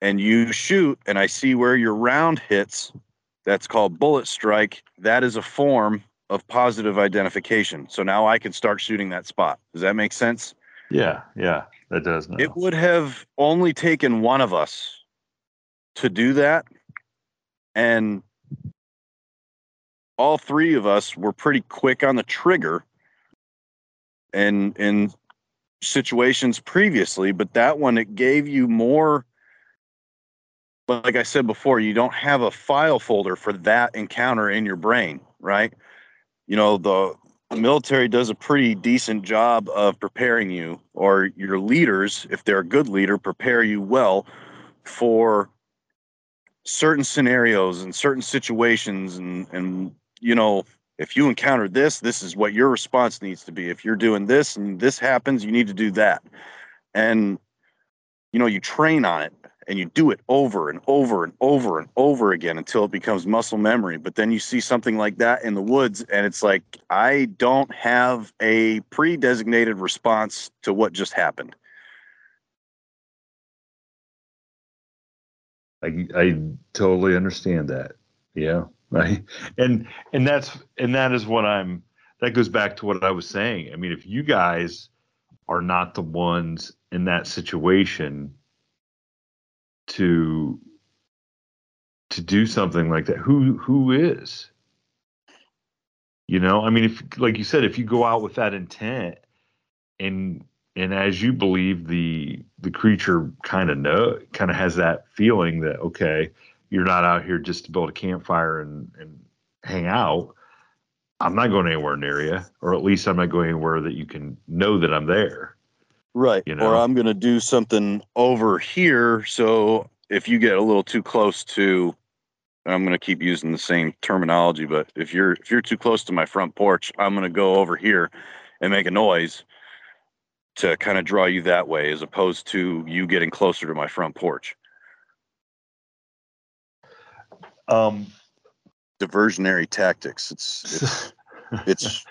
And you shoot and i see where your round hits. That's called bullet strike. That is a form of positive identification. So now i can start shooting that spot. Does that make sense? Yeah, yeah, that does. Now. it would have only taken one of us to do that and all three of us were pretty quick on the trigger and in situations previously but that one it gave you more like i said before you don't have a file folder for that encounter in your brain right? You know the military does a pretty decent job of preparing you or your leaders if they're a good leader prepare you well for certain scenarios and certain situations and and you know if you encounter this this is what your response needs to be if you're doing this and this happens you need to do that and you know you train on it and you do it over and over and over and over again until it becomes muscle memory but then you see something like that in the woods and it's like i don't have a pre-designated response to what just happened I I totally understand that. Yeah. Right. And and that's and that is what I'm that goes back to what I was saying. I mean, if you guys are not the ones in that situation to to do something like that, who who is? You know, I mean, if like you said, if you go out with that intent and and as you believe the the creature kind of know kind of has that feeling that okay you're not out here just to build a campfire and and hang out i'm not going anywhere near you or at least i'm not going anywhere that you can know that i'm there right You know? or i'm going to do something over here so if you get a little too close to i'm going to keep using the same terminology but if you're if you're too close to my front porch i'm going to go over here and make a noise to kind of draw you that way as opposed to you getting closer to my front porch um diversionary tactics. It's it's <laughs> it's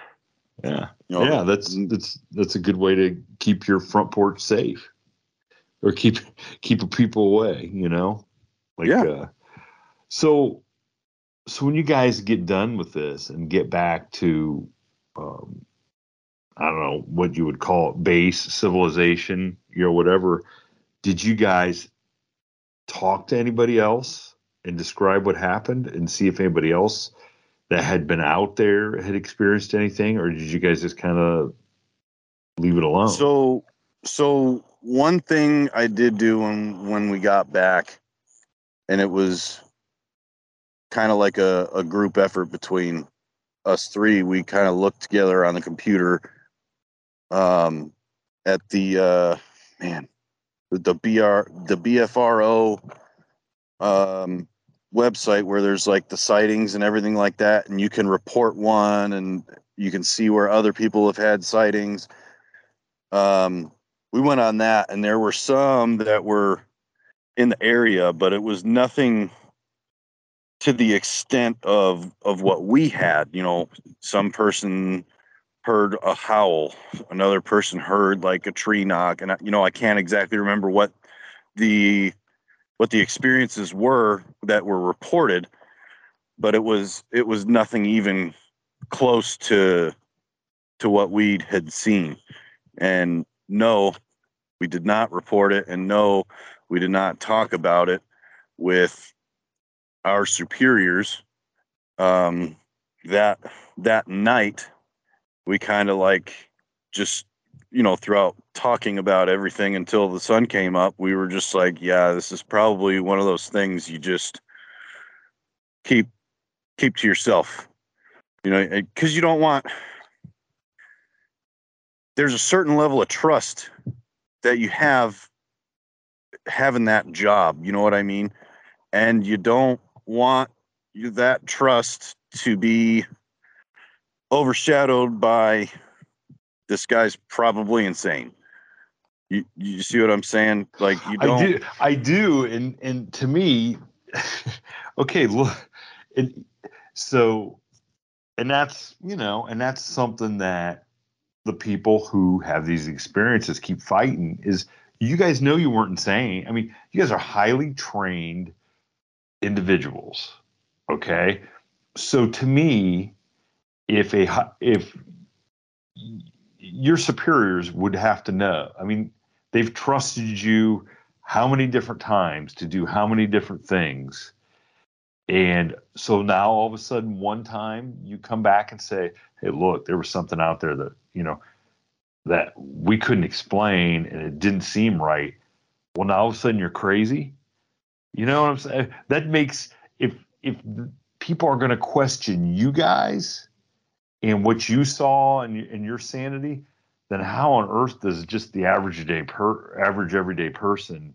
yeah. you know yeah that's that's that's a good way to keep your front porch safe or keep keep people away you know? Like Yeah. uh so so when you guys get done with this and get back to um i don't know what you would call it base civilization you know whatever did you guys talk to anybody else and describe what happened and see if anybody else that had been out there had experienced anything or did you guys just kind of leave it alone So, so one thing I did do when when we got back, and it was kind of like a, a group effort between us three. We kind of looked together on the computer, um, at the uh, man, the, the BR the BFRO um, website where there's like the sightings and everything like that, and you can report one and you can see where other people have had sightings. Um, we went on that, and there were some that were in the area, but it was nothing to the extent of of what we had. You know, some person heard a howl, another person heard like a tree knock, and you know, I can't exactly remember what the what the experiences were that were reported, but it was it was nothing even close to to what we had seen. And no, we did not report it, and no, we did not talk about it with our superiors. Um, that that night, we kind of like just you know throughout talking about everything until the sun came up, we were just like, yeah, this is probably one of those things you just keep keep to yourself, you know, because you don't want. There's a certain level of trust that you have having that job. You know what I mean? And you don't want that trust to be overshadowed by this guy's probably insane. You you see what I'm saying? Like you don't. I do, I do, and and to me, <laughs> okay, look, and so, and that's you know, and that's something that the people who have these experiences keep fighting is you guys know you weren't insane. I mean, you guys are highly trained individuals. Okay. So to me, if a if your superiors would have to know. I mean, they've trusted you how many different times to do how many different things. And so now all of a sudden, one time you come back and say, Hey, look, there was something out there that, you know, that we couldn't explain and it didn't seem right. Well, now all of a sudden you're crazy. You know what I'm saying? That makes if if people are going to question you guys and what you saw and, and your sanity, then how on earth does just the average day per average everyday person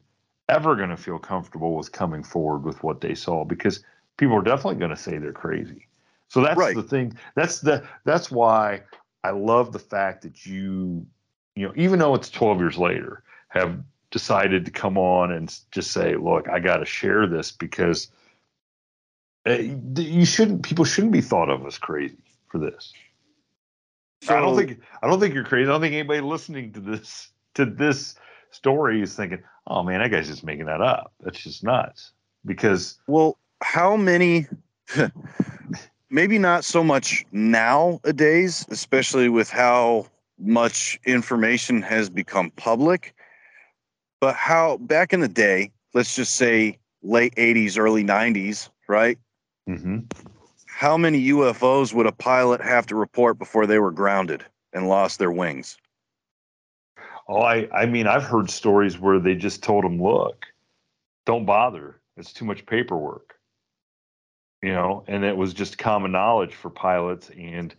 ever going to feel comfortable with coming forward with what they saw? Because people are definitely going to say they're crazy. So that's right. the thing. That's the that's why I love the fact that you, you know, even though it's 12 years later, have decided to come on and just say, look, I got to share this because eh, you shouldn't, people shouldn't be thought of as crazy for this. So, I don't think, I don't think you're crazy. I don't think anybody listening to this, to this story is thinking, oh man, that guy's just making that up. That's just nuts. Because, well, how many <laughs> maybe not so much nowadays, especially with how much information has become public, but how back in the day, let's just say late 80s, early 90s, right? Mm-hmm. How many UFOs would a pilot have to report before they were grounded and lost their wings? Oh, I, I mean, I've heard stories where they just told them, look, don't bother. It's too much paperwork you know, and it was just common knowledge for pilots and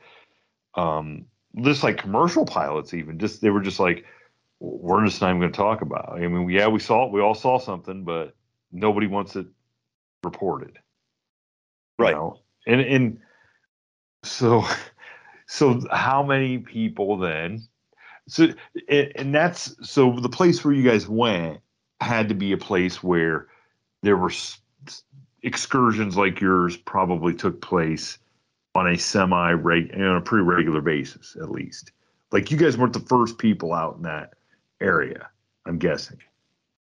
um, just like commercial pilots, even just they were just like, we're just not even going to talk about. It. I mean, yeah, we saw it. we all saw something, but nobody wants it reported, right? You know? And and so <laughs> so how many people then? So and that's so the place where you guys went had to be a place where there were excursions like yours probably took place on a semi on a pretty regular basis at least. Like you guys weren't the first people out in that area, I'm guessing.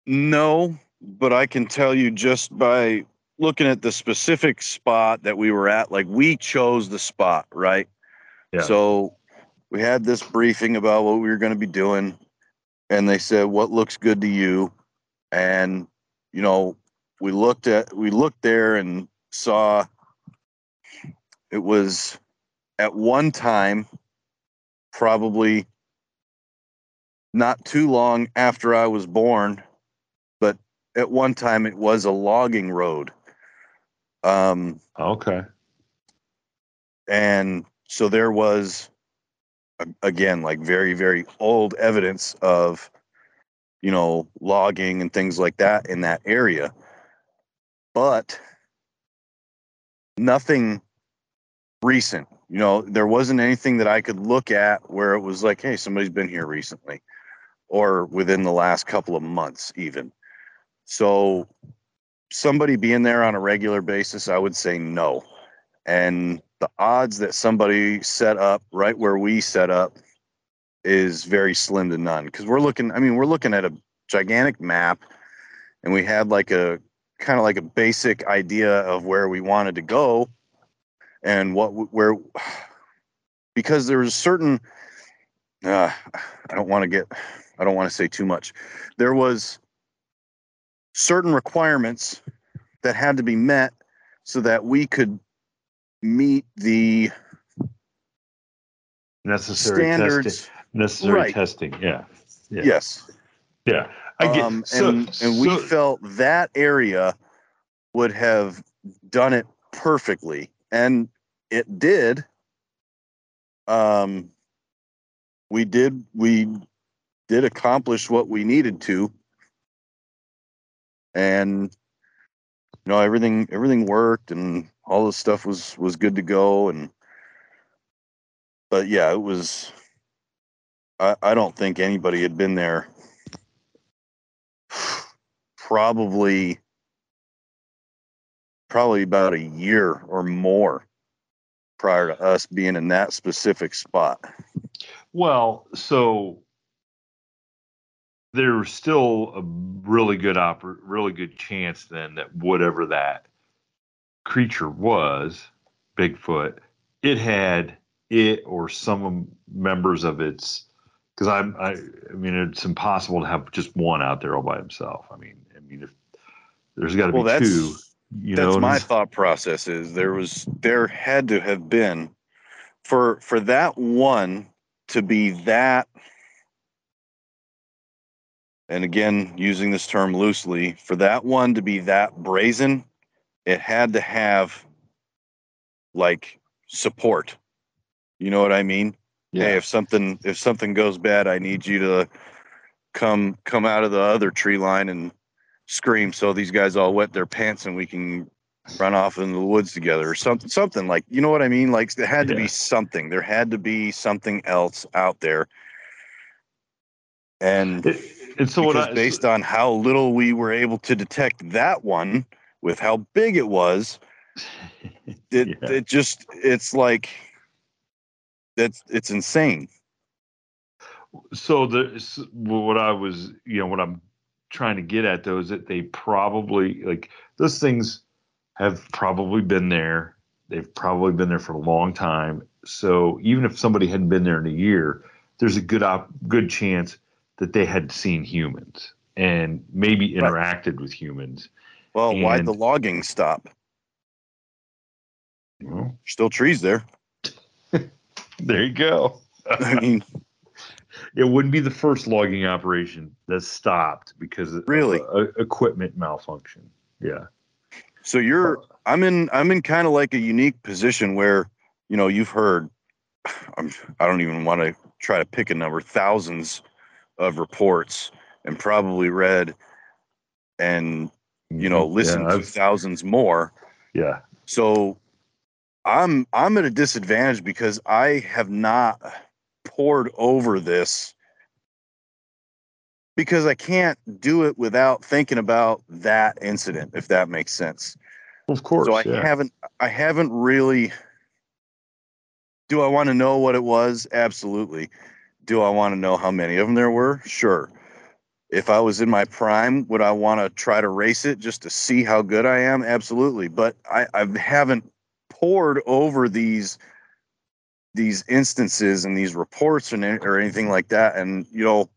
No, but I can tell you just by looking at the specific spot that we were at, like we chose the spot, right? Yeah. So we had this briefing about what we were going to be doing, and they said, What looks good to you? And, you know, we looked at we looked there and saw it was at one time probably not too long after I was born, but at one time it was a logging road. Um, okay. And so there was, again, like very, very old evidence of, you know, logging and things like that in that area. But nothing recent. You know, there wasn't anything that I could look at where it was like, hey, somebody's been here recently or within the last couple of months, even. So, somebody being there on a regular basis, I would say no. And the odds that somebody set up right where we set up is very slim to none because we're looking, I mean, we're looking at a gigantic map and we had like a kind of like a basic idea of where we wanted to go and what where <sighs> because there was certain uh, I don't want to get I don't want to say too much. There was certain requirements that had to be met so that we could meet the necessary standards. testing. Necessary Right. testing. Yeah. Yeah. Yes. Yeah. I get. um, so, and, and we so- felt that area would have done it perfectly and it did um we did we did accomplish what we needed to and you know everything everything worked and all the stuff was was good to go and but yeah it was i i don't think anybody had been there probably probably about a year or more prior to us being in that specific spot. Well, so there's still a really good oper- really good chance then that whatever that creature was, Bigfoot, it had it or some members of its because I'm I, I mean it's impossible to have just one out there all by himself. I mean I mean if there's got to Well, be that's two. You that's know, my thought process is there was there had to have been for for that one to be that and again using this term loosely for that one to be that brazen it had to have like support. You know what i mean? Yeah. hey if something if something goes bad i need you to come come out of the other tree line and scream so these guys all wet their pants and we can run off into the woods together or something something like you know what i mean? Like there had to Yeah. be something. There had to be something else out there. And It- and so what because I, based on how little we were able to detect that one with how big it was <laughs> it Yeah. it just it's like that's it's insane so the what I was, you know, what I'm trying to get at though is that they probably like those things have probably been there. They've probably been there for a long time. So even if somebody hadn't been there in a year, there's a good op- good chance that they had seen humans and maybe Right. interacted with humans. well why'd the logging stop Well, still trees there <laughs> there you go. <laughs> i mean <laughs> It wouldn't be the first logging operation that stopped because of Really? equipment malfunction. Yeah. So you're I'm in I'm in kind of like a unique position where, you know, you've heard <sighs> I'm I don't even want to try to pick a number, thousands of reports and probably read and you know listened Mm-hmm. Yeah, to thousands more. yeah. So I'm I'm at a disadvantage because I have not poured over this because I can't do it without thinking about that incident if that makes sense. Of course. so I yeah. haven't I haven't really Do I want to know what it was? Absolutely. Do I want to know how many of them there were? Sure. If I was in my prime, would I want to try to race it just to see how good I am? Absolutely. But I, I haven't poured over these these instances and these reports and or anything like that. And you know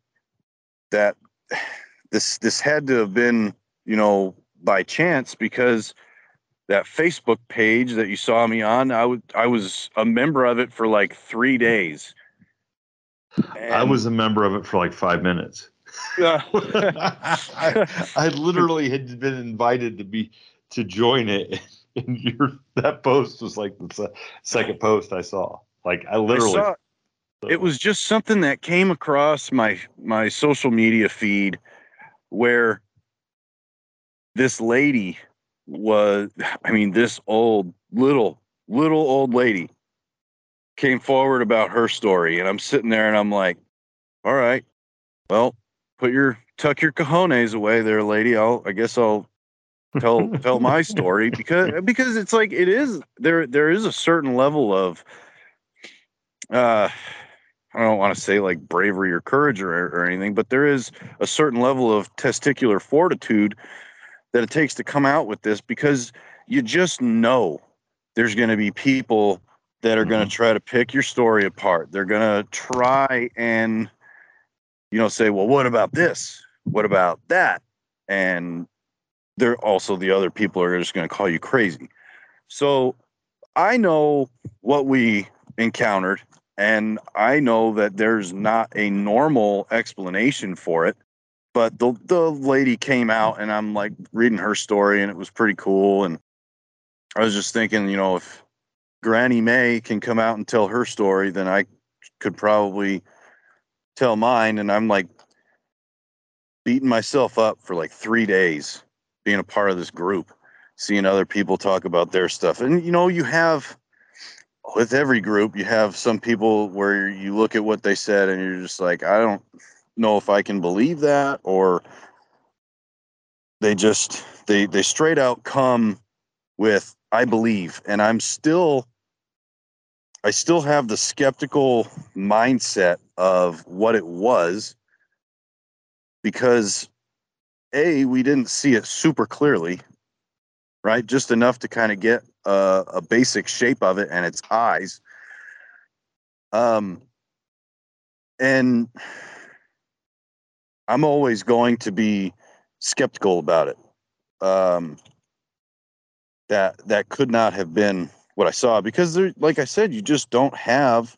that this this had to have been you know by chance because that Facebook page that you saw me on, I was I was a member of it for like three days. I was a member of it for like five minutes. I, <laughs> I literally had been invited to be to join it, <laughs> and your that post was like the second post I saw. Like I I literally, saw- it was just something that came across my my social media feed where this lady was I mean, this old little little old lady came forward about her story, and I'm sitting there and I'm like, all right, well, put your tuck your cojones away there, lady. I'll I guess I'll tell <laughs> tell my story because because it's like it is there there is a certain level of uh I don't want to say like bravery or courage or, or anything, but there is a certain level of testicular fortitude that it takes to come out with this because you just know there's going to be people that are going to mm-hmm. try to pick your story apart. They're going to try and, you know, say, well, what about this? What about that? And they're also the other people are just going to call you crazy. So I know what we encountered, and I know that there's not a normal explanation for it. But the the lady came out, and I'm like reading her story, and it was pretty cool. And I was just thinking, you know, if Granny May can come out and tell her story, then I could probably tell mine. And I'm like beating myself up for like three days being a part of this group, seeing other people talk about their stuff. And you know, you have with every group, you have some people where you look at what they said and you're just like, I don't know if I can believe that or they just they they straight out come with I believe and I'm still I still have the skeptical mindset of what it was because a we didn't see it super clearly right? Just enough to kind of get a, a, basic shape of it and its eyes. Um and i'm always going to be skeptical about it. Um that that could not have been what i saw because there like i said you just don't have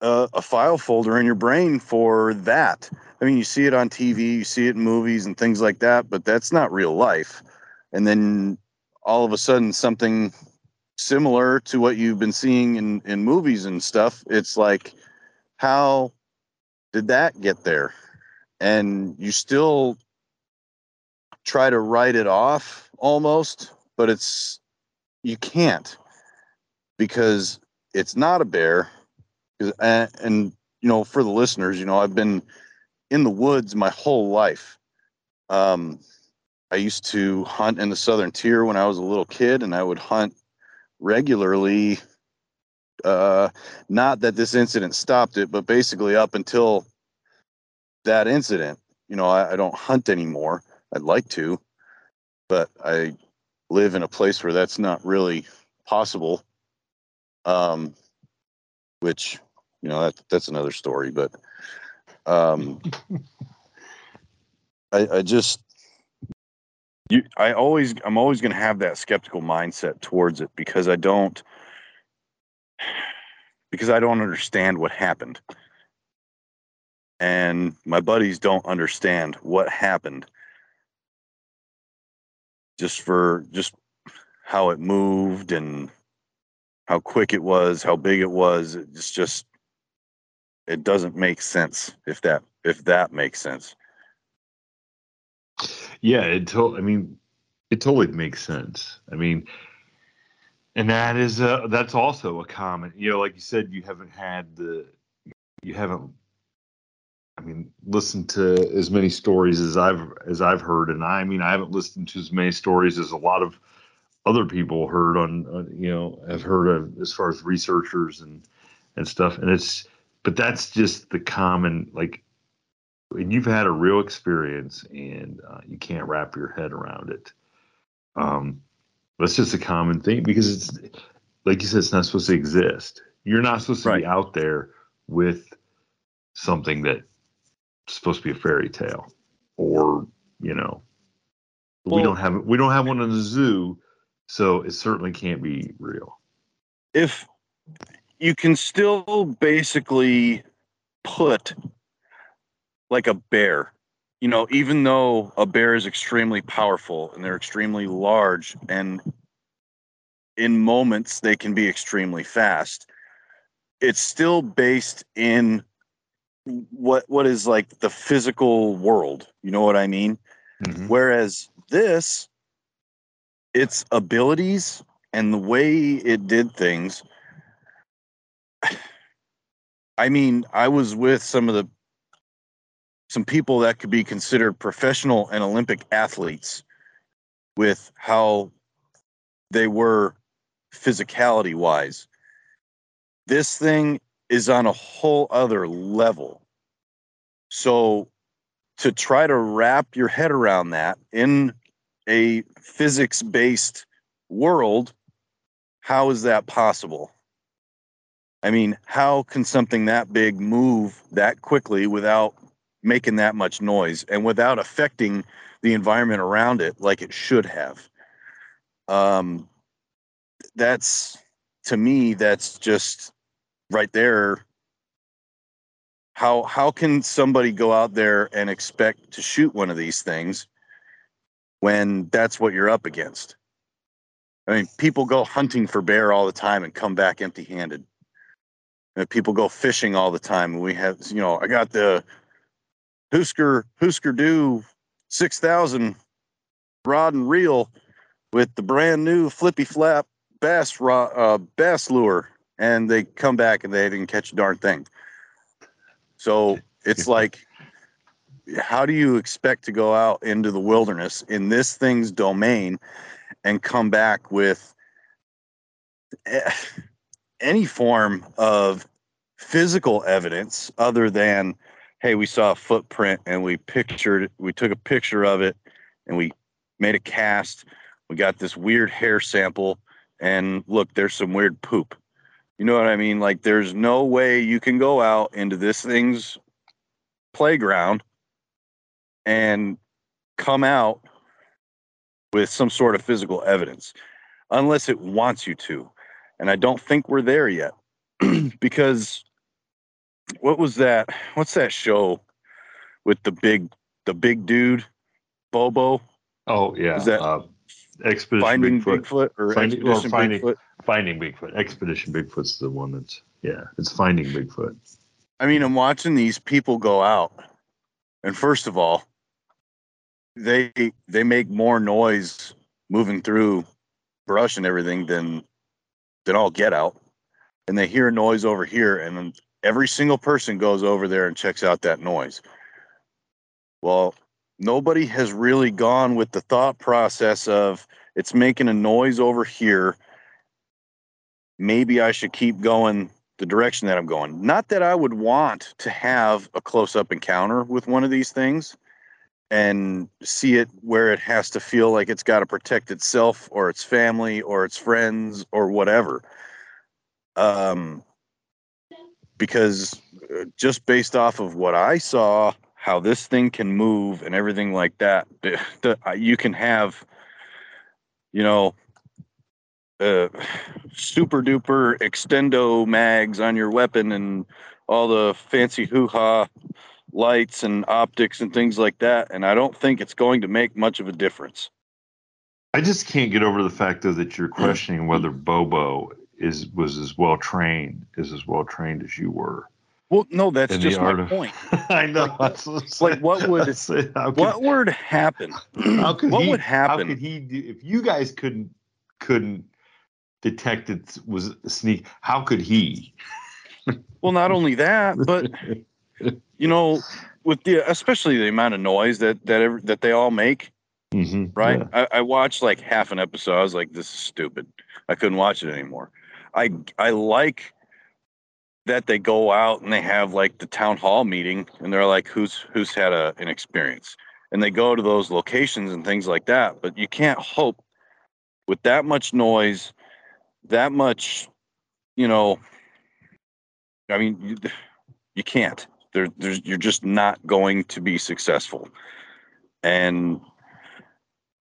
a, a file folder in your brain for that I mean, you see it on TV, you see it in movies and things like that, but that's not real life. And then all of a sudden, something similar to what you've been seeing in, in movies and stuff, it's like, how did that get there? And you still try to write it off almost, but it's, you can't because it's not a bear. And, and you know, for the listeners, you know, I've been in the woods my whole life. Um, I used to hunt in the southern tier when I was a little kid, and I would hunt regularly. Uh, not that this incident stopped it, but basically up until that incident, you know, I, I don't hunt anymore. I'd like to, but I live in a place where that's not really possible. Um, which, you know, that, that's another story, but um, <laughs> I, I just you I always I'm always going to have that skeptical mindset towards it because I don't because I don't understand what happened. And my buddies don't understand what happened. Just for just how it moved and how quick it was, how big it was. It's just it doesn't make sense if that if that makes sense. Yeah, it to- I mean, it totally makes sense. I mean, and that is a, that's also a common. You know, like you said, you haven't had the you haven't. I mean, listen to as many stories as I've as I've heard, and I, I mean, I haven't listened to as many stories as a lot of other people heard on, uh, you know, have heard of as far as researchers and and stuff. And it's but that's just the common like and you've had a real experience and uh, you can't wrap your head around it um, that's just a common thing because it's like you said it's not supposed to exist you're not supposed to right. be out there with something that's supposed to be a fairy tale or you know well, we don't have we don't have one in the zoo so it certainly can't be real. If you can still basically put like a bear you know even though a bear is extremely powerful and they're extremely large and in moments they can be extremely fast it's still based in what what is like the physical world you know what i mean mm-hmm. whereas this its abilities and the way it did things. <sighs> I mean, I was with some of the some people that could be considered professional and Olympic athletes with how they were physicality wise. This thing is on a whole other level. So to try to wrap your head around that in a physics based world, how is that possible? I mean, how can something that big move that quickly without making that much noise and without affecting the environment around it like it should have? Um, that's to me, that's just right there. How how can somebody go out there and expect to shoot one of these things when that's what you're up against? I mean, people go hunting for bear all the time and come back empty-handed. And people go fishing all the time, and we have, you know, I got the Husker Husker six thousand rod and reel with the brand new flippy flap bass rod, uh, bass lure, and they come back and they didn't catch a darn thing. So it's like, how do you expect to go out into the wilderness in this thing's domain and come back with eh, any form of physical evidence other than hey we saw a footprint and we pictured we took a picture of it and we made a cast. We got this weird hair sample and look there's some weird poop you know what i mean? Like there's no way you can go out into this thing's playground and come out with some sort of physical evidence unless it wants you to. And i don't think we're there yet. <clears throat> Because what was that what's that show with the big the big dude bobo? Oh yeah, Is that uh, Expedition finding Bigfoot. bigfoot, or Finding- or expedition Finding- bigfoot Finding Bigfoot. Expedition Bigfoot's the one that's yeah, it's Finding Bigfoot. I mean, I'm watching these people go out, and first of all, they they make more noise moving through brush and everything than than all get out, and they hear a noise over here, and then every single person goes over there and checks out that noise. Well, nobody has really gone with the thought process of it's making a noise over here. Maybe I should keep going the direction that I'm going. Not that I would want to have a close up encounter with one of these things and see it where it has to feel like it's got to protect itself or its family or its friends or whatever. Um, because uh, just based off of what I saw, how this thing can move and everything like that, <laughs> the, the, you can have, you know, uh, super duper extendo mags on your weapon and all the fancy hoo ha lights and optics and things like that. And I don't think it's going to make much of a difference. I just can't get over the fact though that you're questioning whether Bobo is was as well trained is as well trained as you were. Well, no, that's In the just my of- point. <laughs> I know. Like, like, what would- <laughs> how could, What would happen? <clears throat> how could what he, would How happen? could he do if you guys couldn't couldn't detect it was a sneak? How could he? <laughs> Well, not only that, but you know, with the especially the amount of noise that that ever, that they all make, Mhm, right? yeah. I, I watched like half an episode. I was like, this is stupid. I couldn't watch it anymore. I I like that they go out and they have like the town hall meeting and they're like, who's who's had a, an experience, and they go to those locations and things like that. But you can't hope with that much noise, that much, you know. I mean, you, you can't. There, there's you're just not going to be successful. And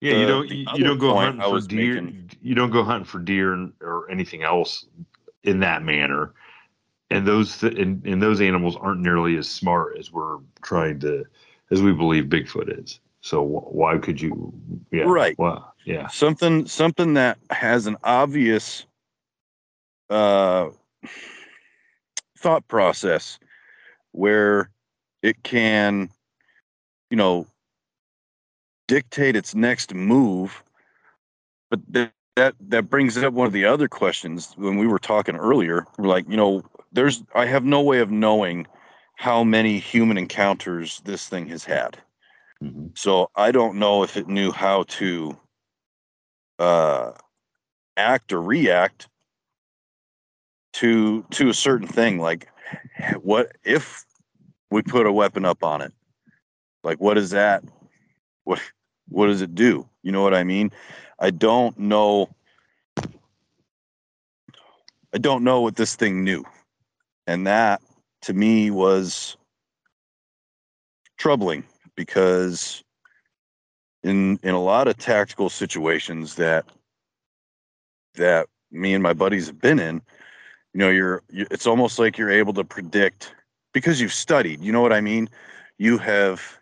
Yeah, you don't you, you don't go hunting for deer. making- You don't go hunting for deer or anything else in that manner. And those th- and, and those animals aren't nearly as smart as we're trying to as we believe Bigfoot is. So wh- why could you? Yeah, Right. Well, yeah. something something that has an obvious uh thought process where it can you know dictate its next move but that that that brings up one of the other questions when we were talking earlier. We're like, you know, there's I have no way of knowing how many human encounters this thing has had. Mm-hmm. So I don't know if it knew how to uh, act or react to to a certain thing. Like, what if we put a weapon up on it? Like, what is that? What what does it do? You know what I mean? I don't know. I don't know what this thing knew. And that to me was troubling because in in a lot of tactical situations that that me and my buddies have been in, you know, you're you, it's almost like you're able to predict because you've studied, you know what I mean? You have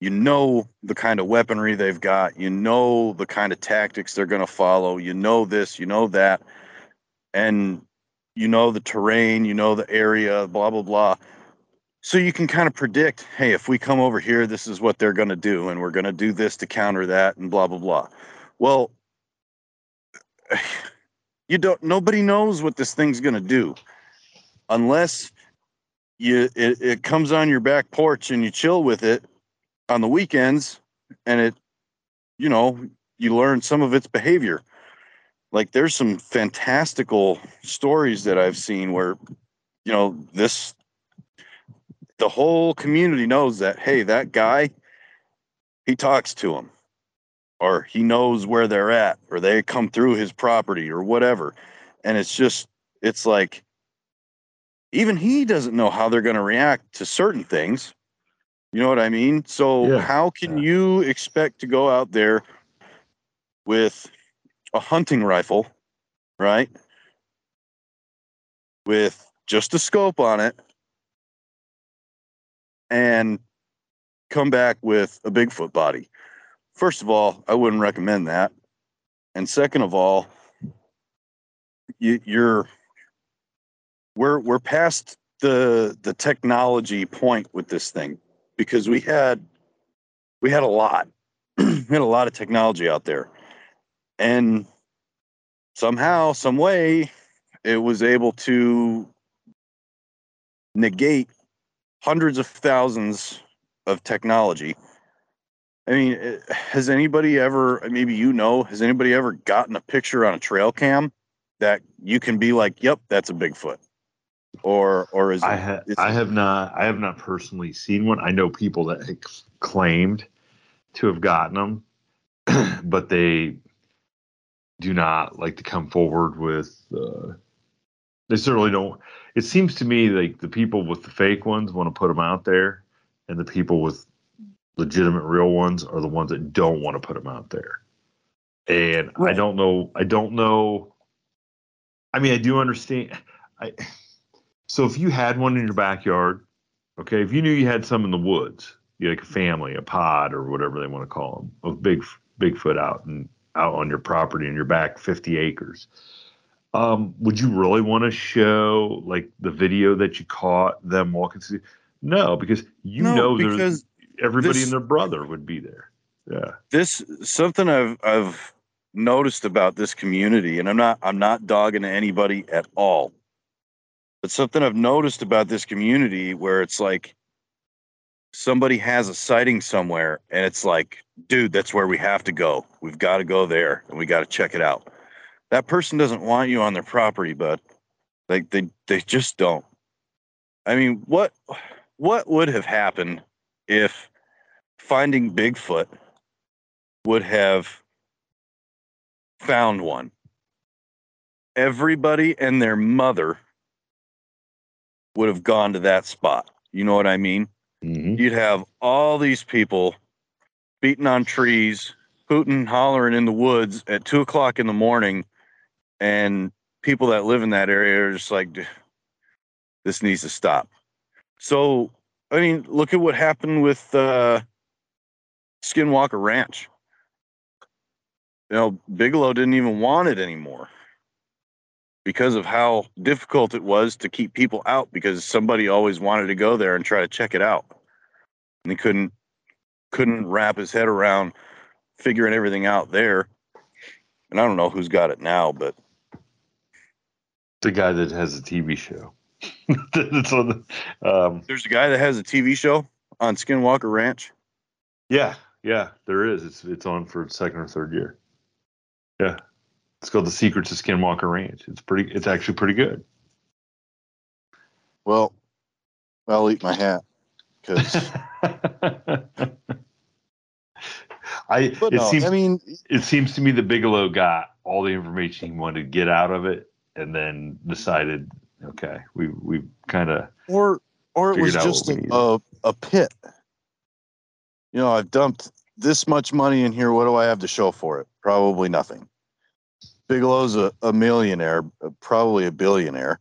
you know the kind of weaponry they've got, you know the kind of tactics they're going to follow, you know this, you know that. And you know the terrain, you know the area, blah blah blah. So you can kind of predict, hey, if we come over here, this is what they're going to do and we're going to do this to counter that and blah blah blah. Well, <sighs> you don't nobody knows what this thing's going to do unless you it, it comes on your back porch and you chill with it on the weekends and it you know you learn some of its behavior like there's some fantastical stories that i've seen where you know this the whole community knows that hey that guy he talks to them or he knows where they're at or they come through his property or whatever and it's just it's like even he doesn't know how they're going to react to certain things you know what I mean? So yeah. how can you expect to go out there with a hunting rifle, right? With just a scope on it and come back with a Bigfoot body. First of all, I wouldn't recommend that. And second of all, you, you're we're we're past the the technology point with this thing because we had we had a lot <clears throat> we had a lot of technology out there and somehow some way it was able to negate hundreds of thousands of technology i mean eh, has anybody ever maybe you know has anybody ever gotten a picture on a trail cam that you can be like yep that's a bigfoot or or is I have I have not I have not personally seen one. I know people that claimed to have gotten them, <clears throat> but they do not like to come forward with. Uh, they certainly don't. It seems to me like the people with the fake ones want to put them out there, and the people with legitimate real ones are the ones that don't want to put them out there. And right. I don't know. I don't know. I mean, I do understand. I so if you had one in your backyard, okay, if you knew you had some in the woods, you like a family, a pod, or whatever they want to call them, of big Bigfoot out and out on your property in your back 50 acres. Um, would you really want to show like the video that you caught them walking through? No, because you no, know there's everybody this, and their brother would be there. Yeah. This something I've I've noticed about this community, and I'm not I'm not dogging anybody at all. But something I've noticed about this community where it's like somebody has a sighting somewhere and it's like, dude, that's where we have to go. We've got to go there and we got to check it out. That person doesn't want you on their property, but like they they just don't. I mean, what what would have happened if finding Bigfoot would have found one? Everybody and their mother would have gone to that spot. You know what I mean? Mm-hmm. You'd have all these people beating on trees, hooting, hollering in the woods at two o'clock in the morning, and people that live in that area are just like, this needs to stop. So, I mean, look at what happened with uh, Skinwalker Ranch. You know, Bigelow didn't even want it anymore because of how difficult it was to keep people out because somebody always wanted to go there and try to check it out and he couldn't couldn't wrap his head around figuring everything out there and I don't know who's got it now, but the guy that has a TV show. <laughs> The, um, there's a guy that has a TV show on Skinwalker Ranch. yeah, yeah, there is. It's it's on for second or third year. Yeah, it's called The Secrets of Skinwalker Ranch. It's pretty. It's actually pretty good. Well, I'll eat my hat because. <laughs> I But it no, seems I mean, it seems to me that Bigelow got all the information he wanted to get out of it, and then decided, okay, we we kind of or or it was just a, a a pit. You know, I've dumped this much money in here. What do I have to show for it? Probably nothing. Bigelow's a, a millionaire, uh, probably a billionaire.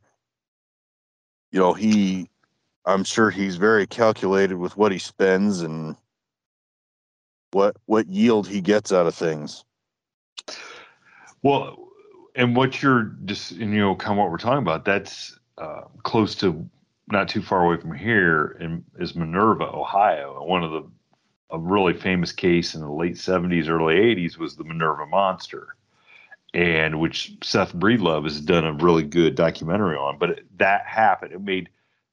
You know, he, I'm sure he's very calculated with what he spends and what what yield he gets out of things. well, and what you're just and, you know kind of what we're talking about. That's uh, close to not too far away from here, in, is Minerva, Ohio, one of the a really famous case in the late 70s, early 80s was the Minerva monster. And which Seth Breedlove has done a really good documentary on. But it, that happened. It made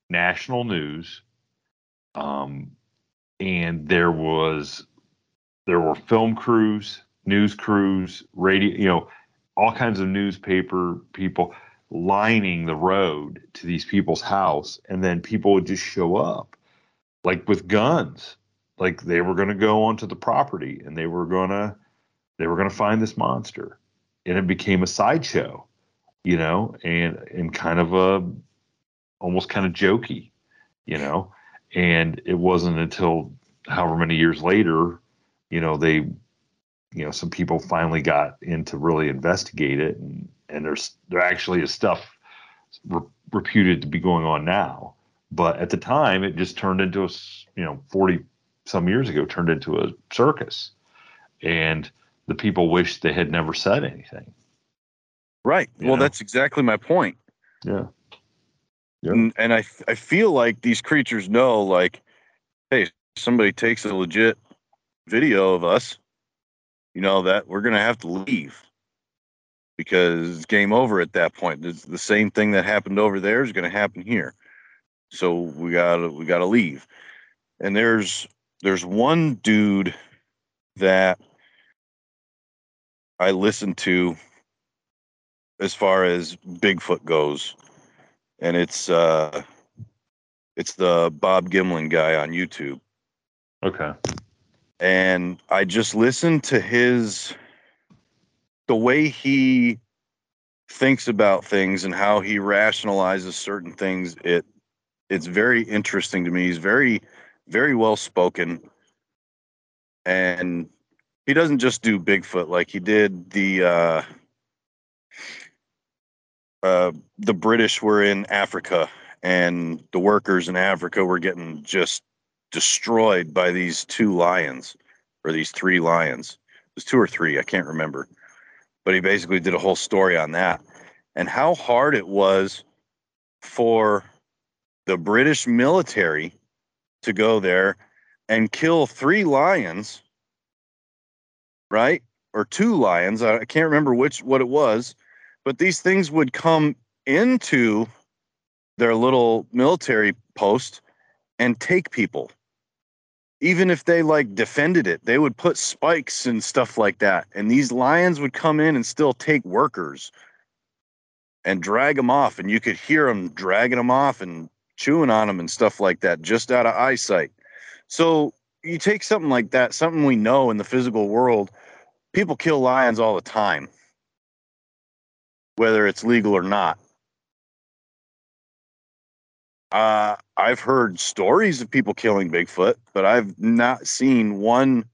national news, um, and there was there were film crews, news crews, radio, you know, all kinds of newspaper people lining the road to these people's house, and then people would just show up, like with guns, like they were going to go onto the property and they were going to they were going to find this monster and it became a sideshow, you know, and and kind of a almost kind of jokey, you know. And it wasn't until however many years later, you know, they, you know, some people finally got in to really investigate it, and and there's there actually is stuff re- reputed to be going on now. But at the time, it just turned into a, you know, forty some years ago, turned into a circus, and the people wish they had never said anything. Right. You well, know? that's exactly my point. Yeah. Yeah. And, and I I feel like these creatures know, like, hey, somebody takes a legit video of us, you know, that we're gonna have to leave because it's game over at that point. It's the same thing that happened over there is gonna happen here. So we gotta we gotta leave. And there's there's one dude that I listened to as far as Bigfoot goes, and it's uh, it's the Bob Gymlan guy on YouTube, Okay. and I just listened to his the way he thinks about things and how he rationalizes certain things. It it's very interesting to me. He's very very well spoken, and he doesn't just do Bigfoot like he did the. Uh, uh, the British were in Africa and the workers in Africa were getting just destroyed by these two lions or these three lions. It was two or three, I can't remember. But he basically did a whole story on that and how hard it was for the British military to go there and kill three lions, right? Or two lions. I can't remember which what it was. But these things would come into their little military post and take people. Even if they like defended it they would put spikes and stuff like that. And these lions would come in and still take workers and drag them off. And you could hear them dragging them off and chewing on them and stuff like that just out of eyesight. So you take something like that something we know in the physical world people kill lions all the time whether it's legal or not. Uh, I've heard stories of people killing Bigfoot, but I've not seen one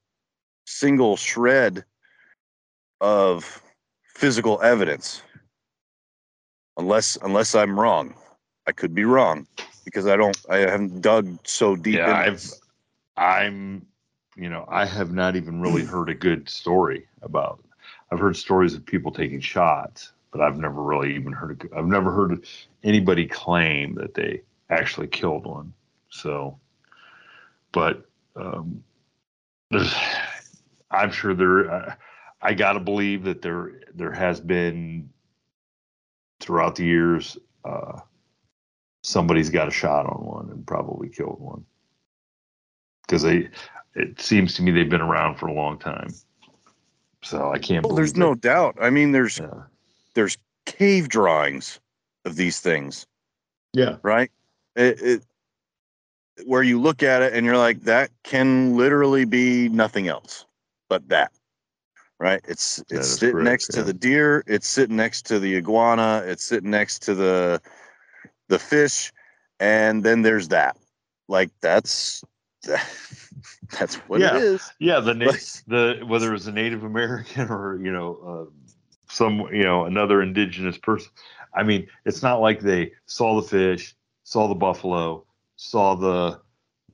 single shred of physical evidence. Unless unless I'm wrong. I could be wrong because I don't I haven't dug so deep Yeah, in I've I'm you know, I have not even really <clears throat> heard a good story about I've heard stories of people taking shots, but I've never really even heard a, I've never heard anybody claim that they actually killed one. So but um there's <sighs> I'm sure there uh, I got to believe that there there has been throughout the years uh, somebody's got a shot on one and probably killed one because they it seems to me they've been around for a long time. So I can't. Well, there's no doubt. I mean, there's Yeah. there's cave drawings of these things, yeah. right? It, it where you look at it and you're like, that can literally be nothing else but that, right? It's it's sitting correct, next to the deer. It's sitting next to the iguana. It's sitting next to the the fish, and then there's that. Like that's <laughs> that's what Yeah. it is. Yeah, the na- Like- the whether it was a Native American <laughs> or you know uh, some you know another indigenous person. I mean, it's not like they saw the fish, saw the buffalo, saw the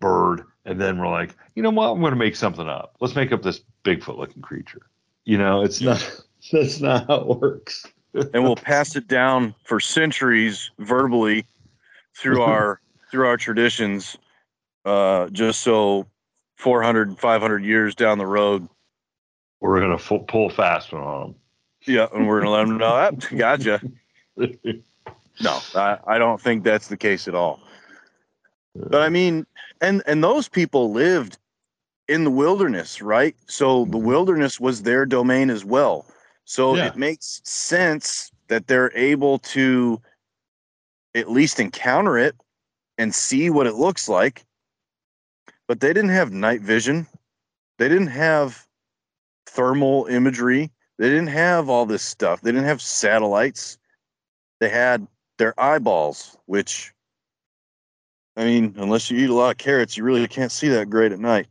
bird, and then were like, you know what, I'm going to make something up. Let's make up this Bigfoot-looking creature. You know, it's not. <laughs> That's not how it works. and we'll pass it down for centuries verbally through our through our traditions uh just so 400 500 years down the road. We're going to f- pull fast one on them. yeah and we're gonna let them know ah, gotcha. <laughs> No I, I don't think that's the case at all. But i mean and and those people lived in the wilderness right? So the wilderness was their domain as well. So Yeah. it makes sense that they're able to at least encounter it and see what it looks like but they didn't have night vision. They didn't have thermal imagery. They didn't have all this stuff. They didn't have satellites. They had their eyeballs which i mean unless you eat a lot of carrots you really can't see that great at night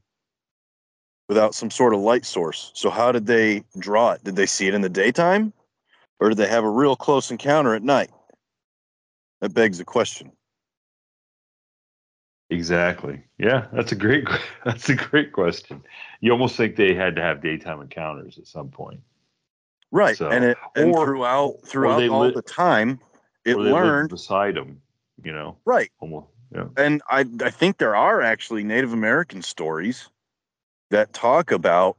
without some sort of light source. So how did they draw it? Did they see it in the daytime or did they have a real close encounter at night? That begs the question Exactly. Yeah, that's a great <laughs> that's a great question. You almost think they had to have daytime encounters at some point. right So- and it and or- throughout throughout all lit- the time it or they lived learned beside them, you know. right Almost. Yeah. and I I think there are actually Native American stories that talk about,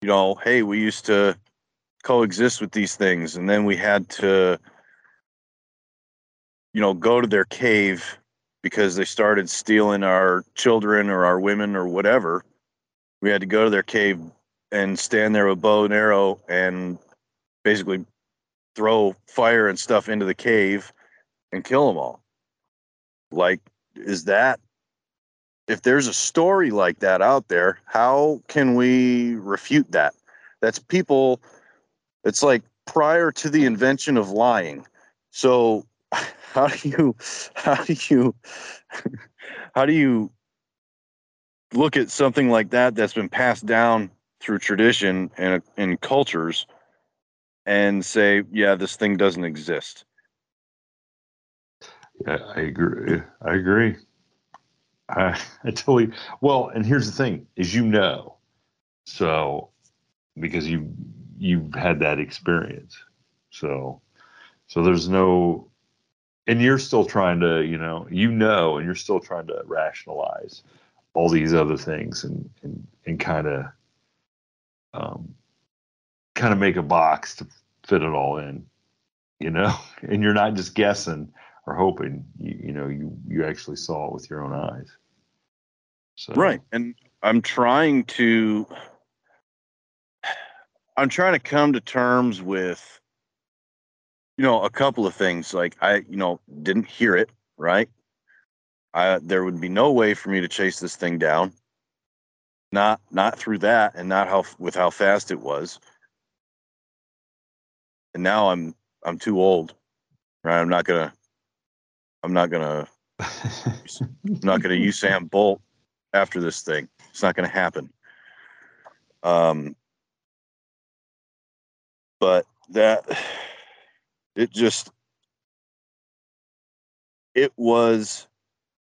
you know, hey, we used to coexist with these things, and then we had to, you know, go to their cave because they started stealing our children or our women or whatever. We had to go to their cave and stand there with bow and arrow and basically throw fire and stuff into the cave and kill them all like is that if there's a story like that out there how can we refute that that's people it's like prior to the invention of lying so how do you how do you how do you look at something like that that's been passed down through tradition and in cultures and say yeah this thing doesn't exist I agree. I agree. I, <laughs> I totally. Well, and here's the thing: is you know, so because you you've had that experience, so so there's no, and you're still trying to, you know, you know, and you're still trying to rationalize all these other things and and and kind of um kind of make a box to fit it all in, you know, <laughs> and you're not just guessing or hoping. You, you know you you actually saw it with your own eyes. So Right. And I'm trying to I'm trying to come to terms with you know a couple of things like I you know didn't hear it, right? I there would be no way for me to chase this thing down. Not not through that and not how with how fast it was. And now I'm I'm too old. Right? I'm not to I'm not to I'm <laughs> not to Usain Bolt after this thing. It's not to happen. Um, but that it just it was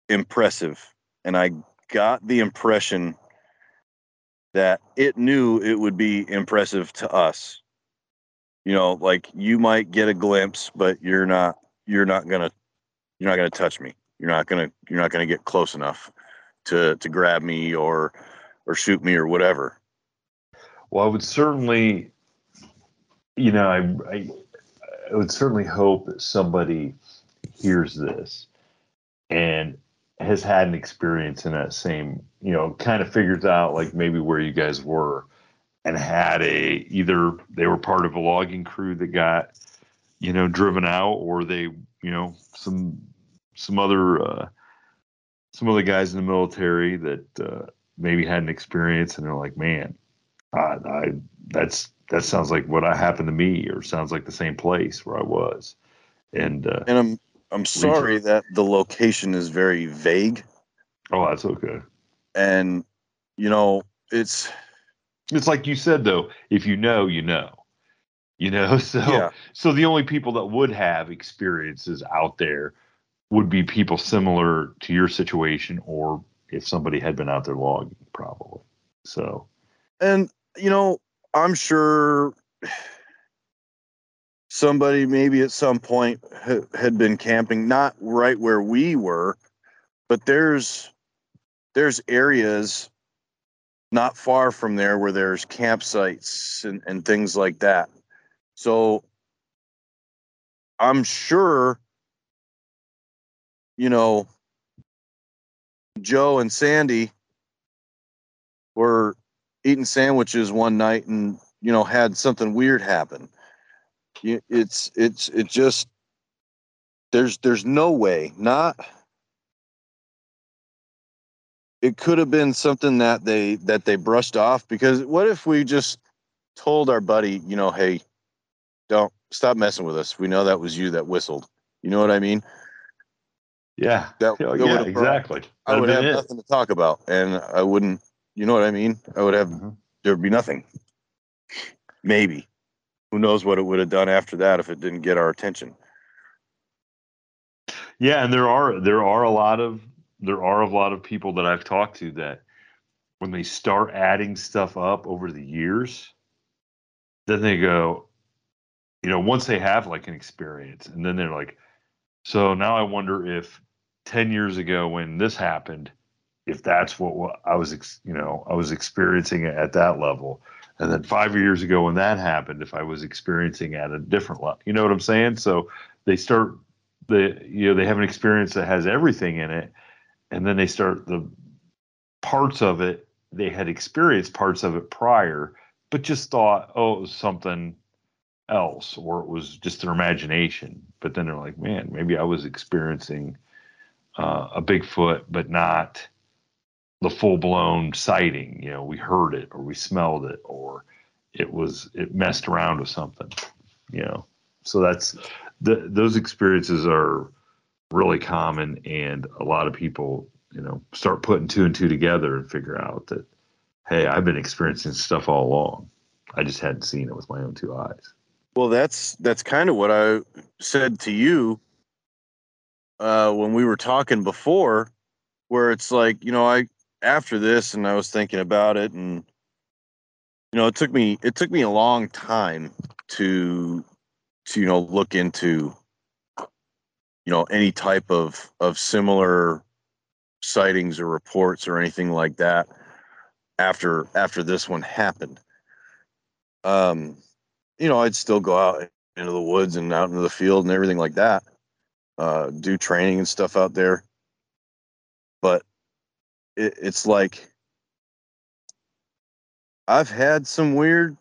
impressive, and I got the impression that it knew it would be impressive to us. You know, like you might get a glimpse, but you're not you're not gonna you're not gonna touch me. You're not gonna you're not gonna get close enough to to grab me or or shoot me or whatever. Well, I would certainly, you know, I, I, I would certainly hope that somebody hears this and has had an experience in that same, you know, kind of figures out like maybe where you guys were and had a either they were part of a logging crew that got, you know, driven out or they, you know, some some other uh, some other guys in the military that uh, maybe had an experience and they're like, man, I, I that's that sounds like what happened to me or sounds like the same place where I was. And uh, and I'm I'm sorry that the location is very vague. Oh, that's okay. And you know, it's it's like you said though, if you know, you know. You know, <laughs> so Yeah. so the only people that would have experiences out there would be people similar to your situation or if somebody had been out there logging probably. So and you know, I'm sure somebody maybe at some point ha- had been camping not right where we were, but there's there's areas not far from there where there's campsites and, and things like that. So I'm sure, you know, Joe and Sandy were eating sandwiches one night and, you know, had something weird happen. You- It's, it's, it just, there's, there's no way, not, it could have been something that they that they brushed off because what if we just told our buddy you know hey don't stop messing with us we know that was you that whistled you know what i mean yeah. that, that yeah, exactly. i would have it. nothing to talk about and i wouldn't you know what i mean? I would have Mhm. there'd be nothing. Maybe. Who knows what it would have done after that if it didn't get our attention. Yeah, and there are there are a lot of there are a lot of people that I've talked to that when they start adding stuff up over the years, then they go, you know, once they have like an experience, and then they're like, so now I wonder if ten years ago when this happened, if that's what, I was, ex, you know, I was experiencing it at that level, and then five years ago when that happened, if I was experiencing at a different level, you know what I'm saying? So they start the you know they have an experience that has everything in it and then they start the parts of it they had experienced parts of it prior but just thought oh it was something else or it was just their imagination but then they're like man maybe i was experiencing uh, a bigfoot but not the full-blown sighting you know we heard it or we smelled it or it was it messed around with something you know. So that's the, those experiences are really common and a lot of people you know start putting two and two together and figure out that hey i've been experiencing stuff all along. I just hadn't seen it with my own two eyes. Well, that's that's kind of what I said to you uh, when we were talking before, where it's like you know I after this and I was thinking about it and you know it took me it took me a long time to to you know look into you know any type of of similar sightings or reports or anything like that after after this one happened um you know, I'd still go out into the woods and out into the field and everything like that. Uh, do training and stuff out there. It, it's like I've had some weird.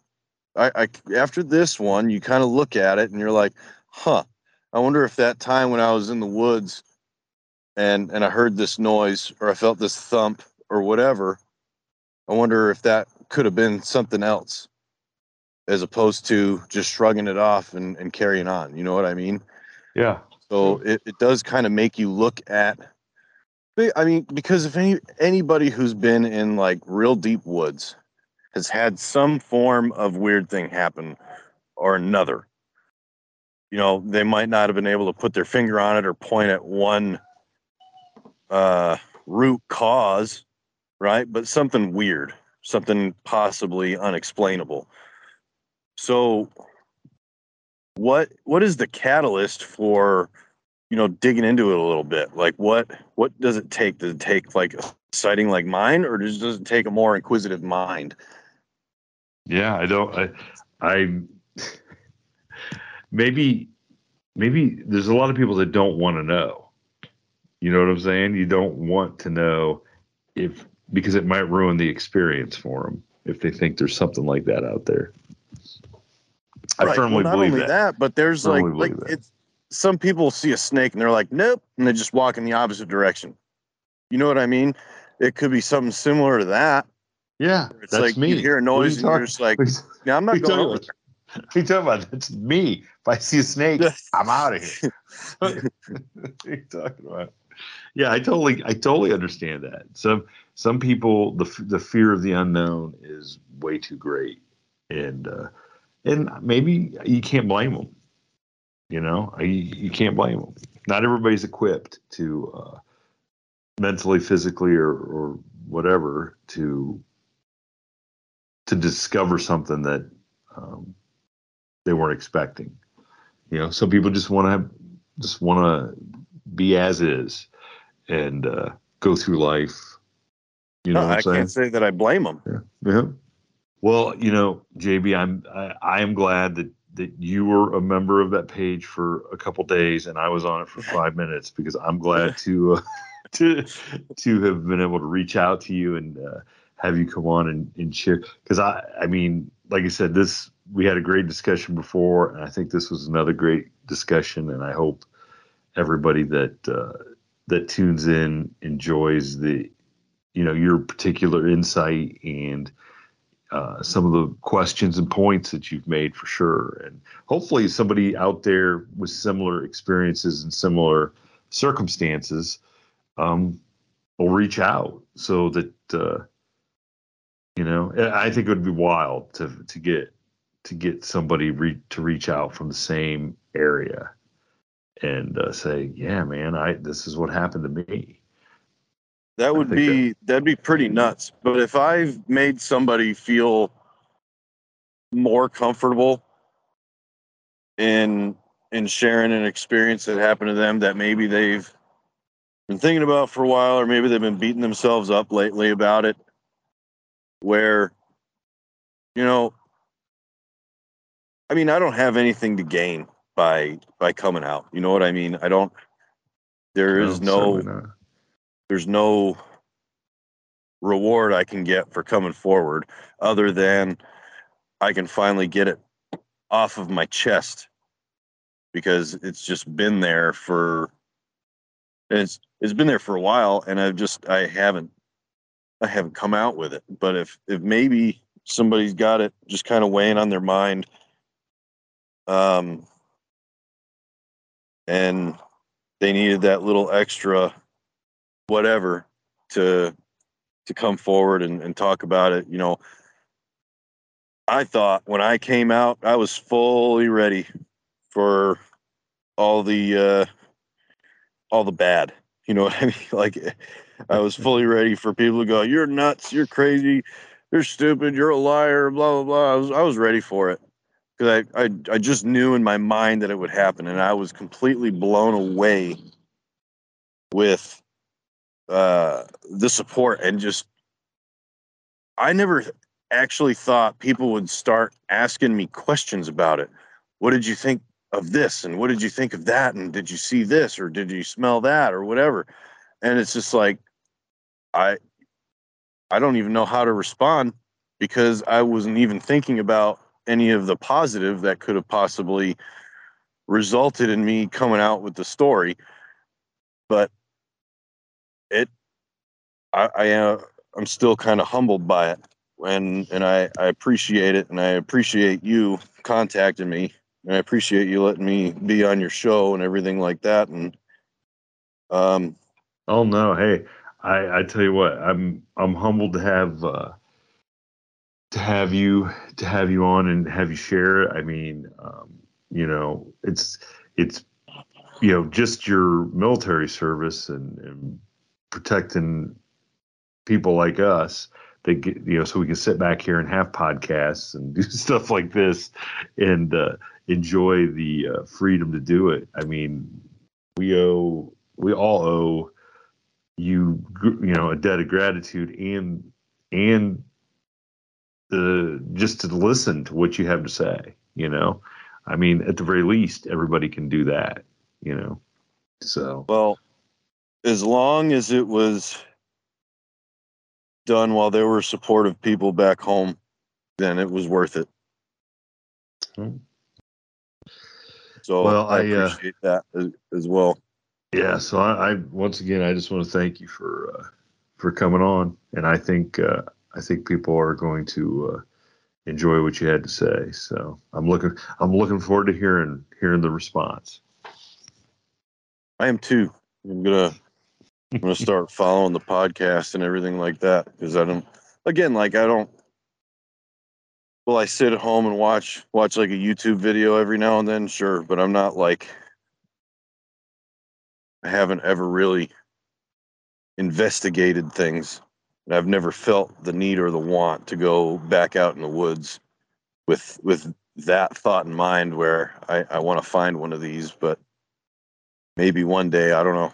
I, I after this one, you kind of look at it and you're like, huh. I wonder if that time when I was in the woods and and I heard this noise or I felt this thump or whatever. I wonder if that could have been something else as opposed to just shrugging it off and, and carrying on. You know what I mean? yeah So it, it does kind of make you look at I mean, because if any anybody who's been in like real deep woods has had some form of weird thing happen or another, you know, they might not have been able to put their finger on it or point at one uh root cause, right? But something weird, something possibly unexplainable. So what what is the catalyst for you know digging into it a little bit like what what does it take does it take like a sighting like mine or does, does it take a more inquisitive mind Yeah, I don't. I, I <laughs> maybe maybe there's a lot of people that don't want to know. You know what I'm saying? You don't want to know if because it might ruin the experience for them if they think there's something like that out there. I Right, firmly well, not believe only that. but there's like like that. it's some people see a snake and they're like, nope, and they just walk in the opposite direction. You know what I mean? It could be something similar to that. Yeah, It's that's like me. you hear a noise you and you're just like, what are you- yeah, I'm not going over about? What are you talking about? That's me. If I see a snake, I'm out of here. <laughs> <laughs> what are you talking about? Yeah, I totally, I totally understand that. Some, some people, the the fear of the unknown is way too great, and uh, and maybe you can't blame them. You know, you, you can't blame them. Not everybody's equipped to uh, mentally, physically, or or whatever to to discover something that um, they weren't expecting. You know, some people just want to have, just want to be as is and uh, go through life. You know No, I saying? can't say that I blame them. Yeah. yeah. Well, you know, JB, I'm I, I am glad that that you were a member of that page for a couple days and I was on it for <laughs> five minutes because I'm glad <laughs> to uh, <laughs> to to have been able to reach out to you and uh, have you come on and, and share. Because I I mean like I said this we had a great discussion before and I think this was another great discussion and I hope everybody that uh, that tunes in enjoys the you know your particular insight and uh, some of the questions and points that you've made for sure. And hopefully, somebody out there with similar experiences and similar circumstances um, will reach out so that, uh, you know, I think it would be wild to, to get to get somebody re- to reach out from the same area and uh, say, yeah, man, I this is what happened to me. That would be that'd be pretty nuts. But if I've made somebody feel more comfortable in in sharing an experience that happened to them that maybe they've been thinking about for a while, or maybe they've been beating themselves up lately about it, where you know, I mean, I don't have anything to gain by by coming out. You know what I mean? I don't. There is no. There's no reward I can get for coming forward other than I can finally get it off of my chest because it's just been there for it's it's been there for a while and I've just I haven't I haven't come out with it. But if if maybe somebody's got it just kind of weighing on their mind um and they needed that little extra whatever to to come forward and, and talk about it you know. I thought when i came out i was fully ready for all the uh all the bad you know what i <laughs> mean? Like i was fully ready for people to go you're nuts you're crazy you're stupid you're a liar blah blah blah. I was, I was ready for it. Because I, I i just knew in my mind that it would happen and i was completely blown away with uh the support and just I never actually thought people would start asking me questions about it. What did you think of this and what did you think of that and did you see this or did you smell that or whatever? And it's just like I I don't even know how to respond because I wasn't even thinking about any of the positive that could have possibly resulted in me coming out with the story. But it I, I uh, I'm still kind of humbled by it, and and I I appreciate it, and I appreciate you contacting me, and I appreciate you letting me be on your show and everything like that, and um Oh no, hey, I, I tell you what, I'm I'm humbled to have uh, to have you to have you on and have you share. it. I mean, um, you know, it's it's you know just your military service and, and protecting people like us that get you know so we can sit back here and have podcasts and <laughs> do stuff like this and uh, enjoy the uh, freedom to do it. I mean, we owe we all owe you you know a debt of gratitude and and uh, just to listen to what you have to say. You know, I mean, at the very least, everybody can do that. You know, so well, as long as it was done while there were supportive people back home, then it was worth it. Hmm. So well, I, I uh, appreciate uh, that as, as, well. Yeah. So I, I, once again I just want to thank you for uh, for coming on, and I think uh, I think people are going to uh, enjoy what you had to say. So I'm looking I'm looking forward to hearing hearing the response. I am too. I'm gonna I'm gonna start following the podcast and everything like that because I don't. Again, like I don't. Well, I sit at home and watch watch like a YouTube video every now and then, sure, but I'm not like. I haven't ever really investigated things. And I've never felt the need or the want to go back out in the woods with with that thought in mind where I, I want to find one of these, but maybe one day, I don't know.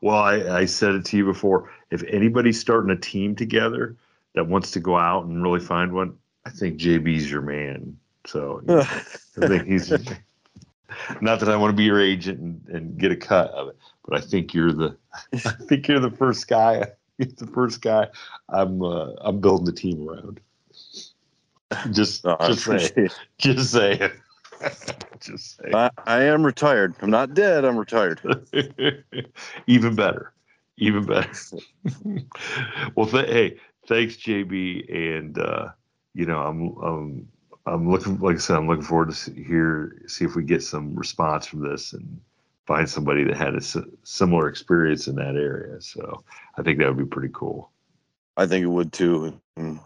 Well, I, I said it to you before. If anybody's starting a team together that wants to go out and really find one, I think JB's your man. So you know, <laughs> I think he's not that I want to be your agent and, and get a cut of it, but I think you're the <laughs> I think you're the first guy. <laughs> You're the first guy I'm uh, I'm building the team around. Just no, just say just say <laughs> just say I, I am retired. I'm not dead. I'm retired. <laughs> Even better. Even better. <laughs> well, th- hey, thanks, JB, and uh, you know I'm I'm I'm looking like I said I'm looking forward to see, hear see if we get some response from this and find somebody that had a similar experience in that area. So I think that would be pretty cool. I think it would too. And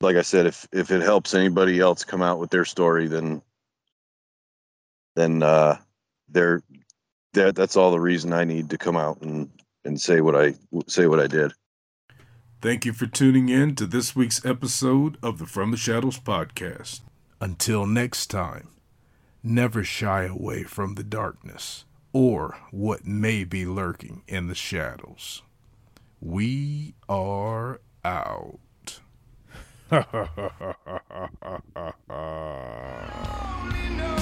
like I said, if if it helps anybody else come out with their story, then then uh, they're that that's all the reason I need to come out and and say what I say what I did. Thank you for tuning in to this week's episode of the From the Shadows podcast. Until next time, never shy away from the darkness or what may be lurking in the shadows. We are out. <laughs> <laughs>